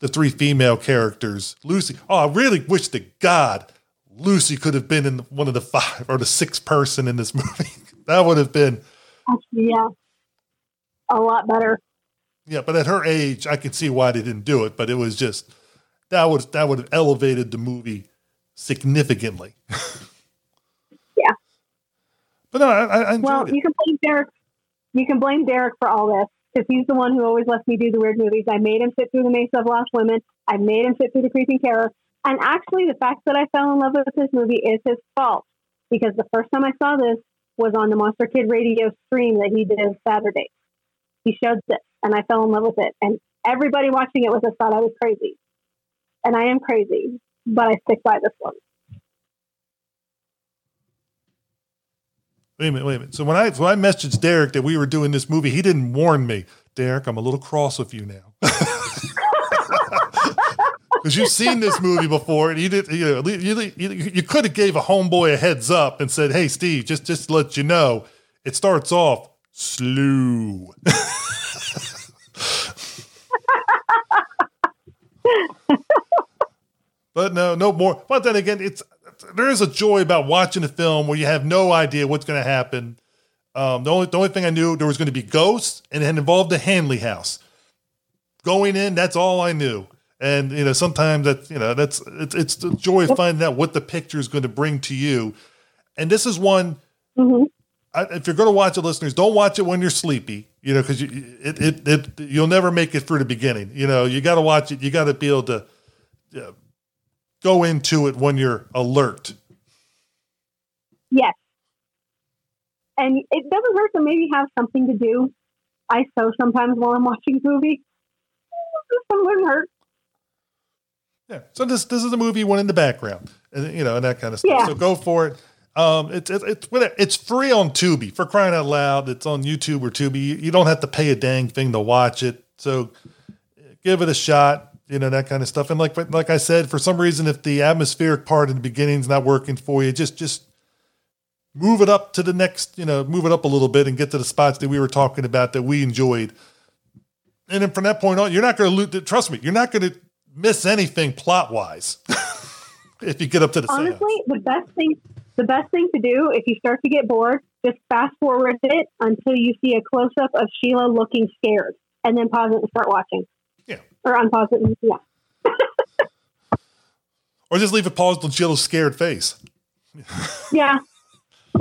the three female characters. Lucy. Oh, I really wish to God Lucy could have been in one of the five or the sixth person in this movie. that would have been yeah, a lot better. yeah. But at her age, I can see why they didn't do it. But it was just that would that would have elevated the movie significantly. Yeah. But no, I, I enjoyed Well, it. you can blame Derek. You can blame Derek for all this because he's the one who always lets me do the weird movies. I made him sit through the Maze of Lost Women. I made him sit through the Creeping Terror. And actually, the fact that I fell in love with this movie is his fault because the first time I saw this was on the Monster Kid Radio stream that he did on Saturday. He showed this, and I fell in love with it. And everybody watching it with us thought I was crazy, and I am crazy, but I stick by this one. Wait a minute, wait a minute. So when I when I messaged Derek that we were doing this movie, he didn't warn me. Derek, I'm a little cross with you now. Because you've seen this movie before, and you did. You know, you, you, you could have gave a homeboy a heads up and said, "Hey, Steve, just just to let you know, it starts off slew." but no, no more. But then again, it's there is a joy about watching a film where you have no idea what's going to happen. Um, the only the only thing I knew there was going to be ghosts, and it involved the Hanley house. Going in, that's all I knew. And you know, sometimes that's you know that's it's it's the joy of finding out what the picture is going to bring to you. And this is one. I, if you're going to watch it, listeners, don't watch it when you're sleepy. You know, because you it, it it you'll never make it through the beginning. You know, you got to watch it. You got to be able to uh, go into it when you're alert. Yes. And it doesn't hurt to maybe have something to do. I sew sometimes while I'm watching a movie. It doesn't hurt. Yeah. So this this is a movie one in the background, and you know, and that kind of stuff. Yeah. So go for it. Um, it's it's it's. It's free on Tubi for crying out loud. It's on YouTube or Tubi. You don't have to pay a dang thing to watch it. So give it a shot. You know that kind of stuff. And like like I said, for some reason, if the atmospheric part in the beginning is not working for you, just just move it up to the next. You know, move it up a little bit and get to the spots that we were talking about that we enjoyed. And then from that point on, you're not going to lose. Trust me, you're not going to miss anything plot wise. if you get up to the. Honestly, the best thing the best thing to do if you start to get bored, just fast forward it until you see a close up of Sheila looking scared, and then pause it and start watching. Or unpause it. Yeah. Or just leave it paused on Sheila's scared face. Yeah.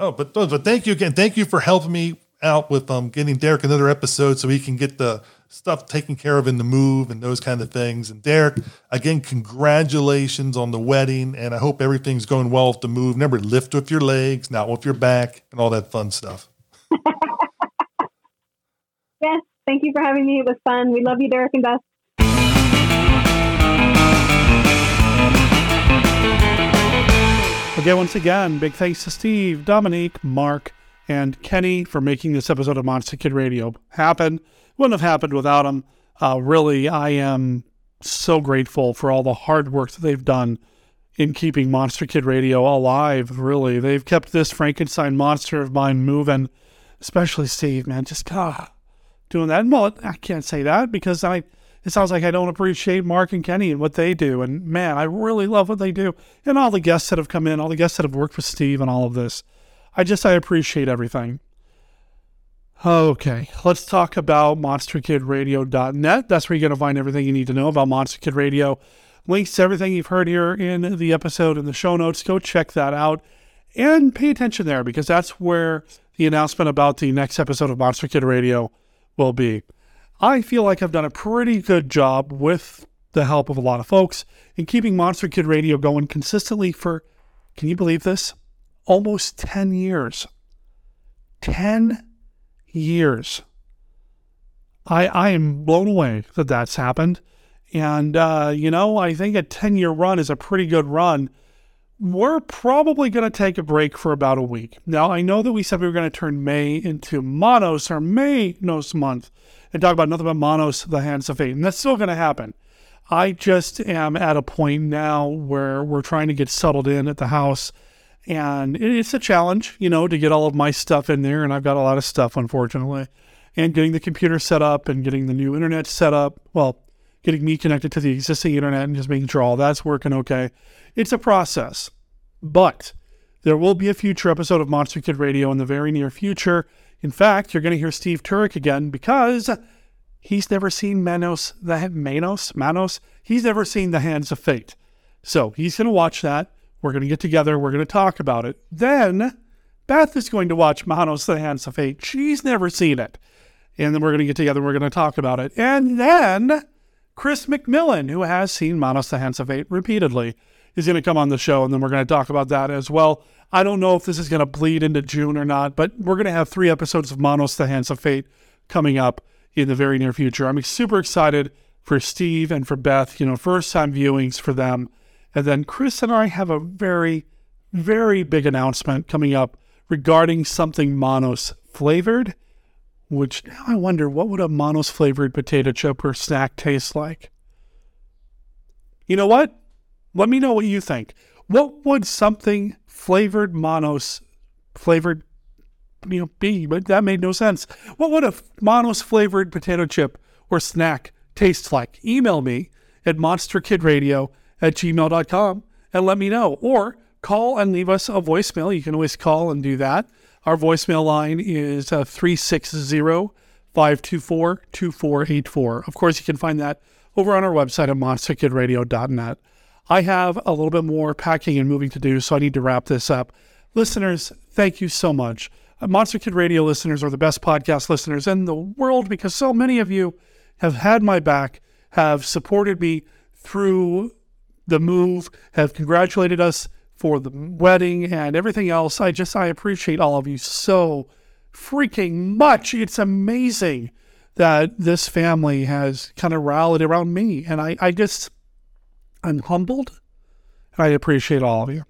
Oh, but but thank you again. Thank you for helping me out with um getting Derek another episode so he can get the stuff taken care of in the move and those kind of things. And Derek, again, congratulations on the wedding, and I hope everything's going well with the move. Remember, lift with your legs, not with your back, and all that fun stuff. yes. Thank you for having me. It was fun. We love you, Derek and Beth. Again, once again, big thanks to Steve, Dominique, Mark, and Kenny for making this episode of Monster Kid Radio happen. Wouldn't have happened without them. Uh, really, I am so grateful for all the hard work that they've done in keeping Monster Kid Radio alive. Really, they've kept this Frankenstein monster of mine moving. Especially Steve, man, just ah, doing that. Well, I can't say that because I it sounds like I don't appreciate Mark and Kenny and what they do. And man, I really love what they do. And all the guests that have come in, all the guests that have worked with Steve and all of this. I just, I appreciate everything. Okay, let's talk about monsterkidradio.net. That's where you're going to find everything you need to know about Monster Kid Radio. Links to everything you've heard here in the episode in the show notes. Go check that out and pay attention there because that's where the announcement about the next episode of Monster Kid Radio will be. I feel like I've done a pretty good job with the help of a lot of folks in keeping Monster Kid Radio going consistently for, can you believe this? Almost 10 years. 10 years. I, I am blown away that that's happened. And, uh, you know, I think a 10 year run is a pretty good run. We're probably going to take a break for about a week. Now, I know that we said we were going to turn May into Manos or Maynos month and talk about nothing but Manos, the Hands of Fate. And that's still going to happen. I just am at a point now where we're trying to get settled in at the house. And it's a challenge, you know, to get all of my stuff in there. And I've got a lot of stuff, unfortunately. And getting the computer set up and getting the new internet set up. Well, getting me connected to the existing internet and just making sure all that's working okay. It's a process. But there will be a future episode of Monster Kid Radio in the very near future. In fact, you're going to hear Steve Turek again because he's never seen Manos, the Manos, Manos. He's never seen the Hands of Fate. So he's going to watch that. We're going to get together. We're going to talk about it. Then Beth is going to watch Manos, the Hands of Fate. She's never seen it. And then we're going to get together. We're going to talk about it. And then Chris McMillan, who has seen Manos, the repeatedly, is going to come on the show. And then we're going to talk about that as well. I don't know if this is going to bleed into June or not, but we're going to have three episodes of Manos, the Hands of Fate coming up in the very near future. I'm super excited for Steve and for Beth, you know, first time viewings for them. And then Chris and I have a very, very big announcement coming up regarding something Manos flavored, which now I wonder what would a Manos flavored potato chip or snack taste like? You know what? Let me know what you think. What would something flavored Manos flavored you know be? But that made no sense. What would a Manos flavored potato chip or snack taste like? Email me at monsterkidradio at gmail.com and let me know. Or call and leave us a voicemail. You can always call and do that. Our voicemail line is uh, 360 524 2484. Of course, you can find that over on our website at monsterkidradio.net. I have a little bit more packing and moving to do, so I need to wrap this up. Listeners, thank you so much. Uh, Monster Kid Radio listeners are the best podcast listeners in the world because so many of you have had my back, have supported me through the move, have congratulated us for the wedding and everything else. I just, I appreciate all of you so freaking much. It's amazing that this family has kind of rallied around me. And I, I just, I'm humbled and I appreciate all of you.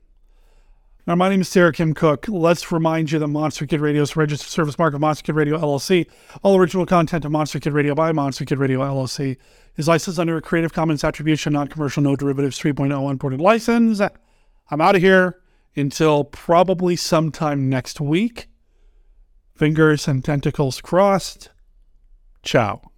Now, my name is Derek M. Koch. Let's remind you that Monster Kid Radio is a registered service mark of Monster Kid Radio LLC. All original content of Monster Kid Radio by Monster Kid Radio LLC is licensed under a Creative Commons Attribution, Non-Commercial, No Derivatives 3.0 Unported License. I'm out of here until probably sometime next week. Fingers and tentacles crossed. Ciao.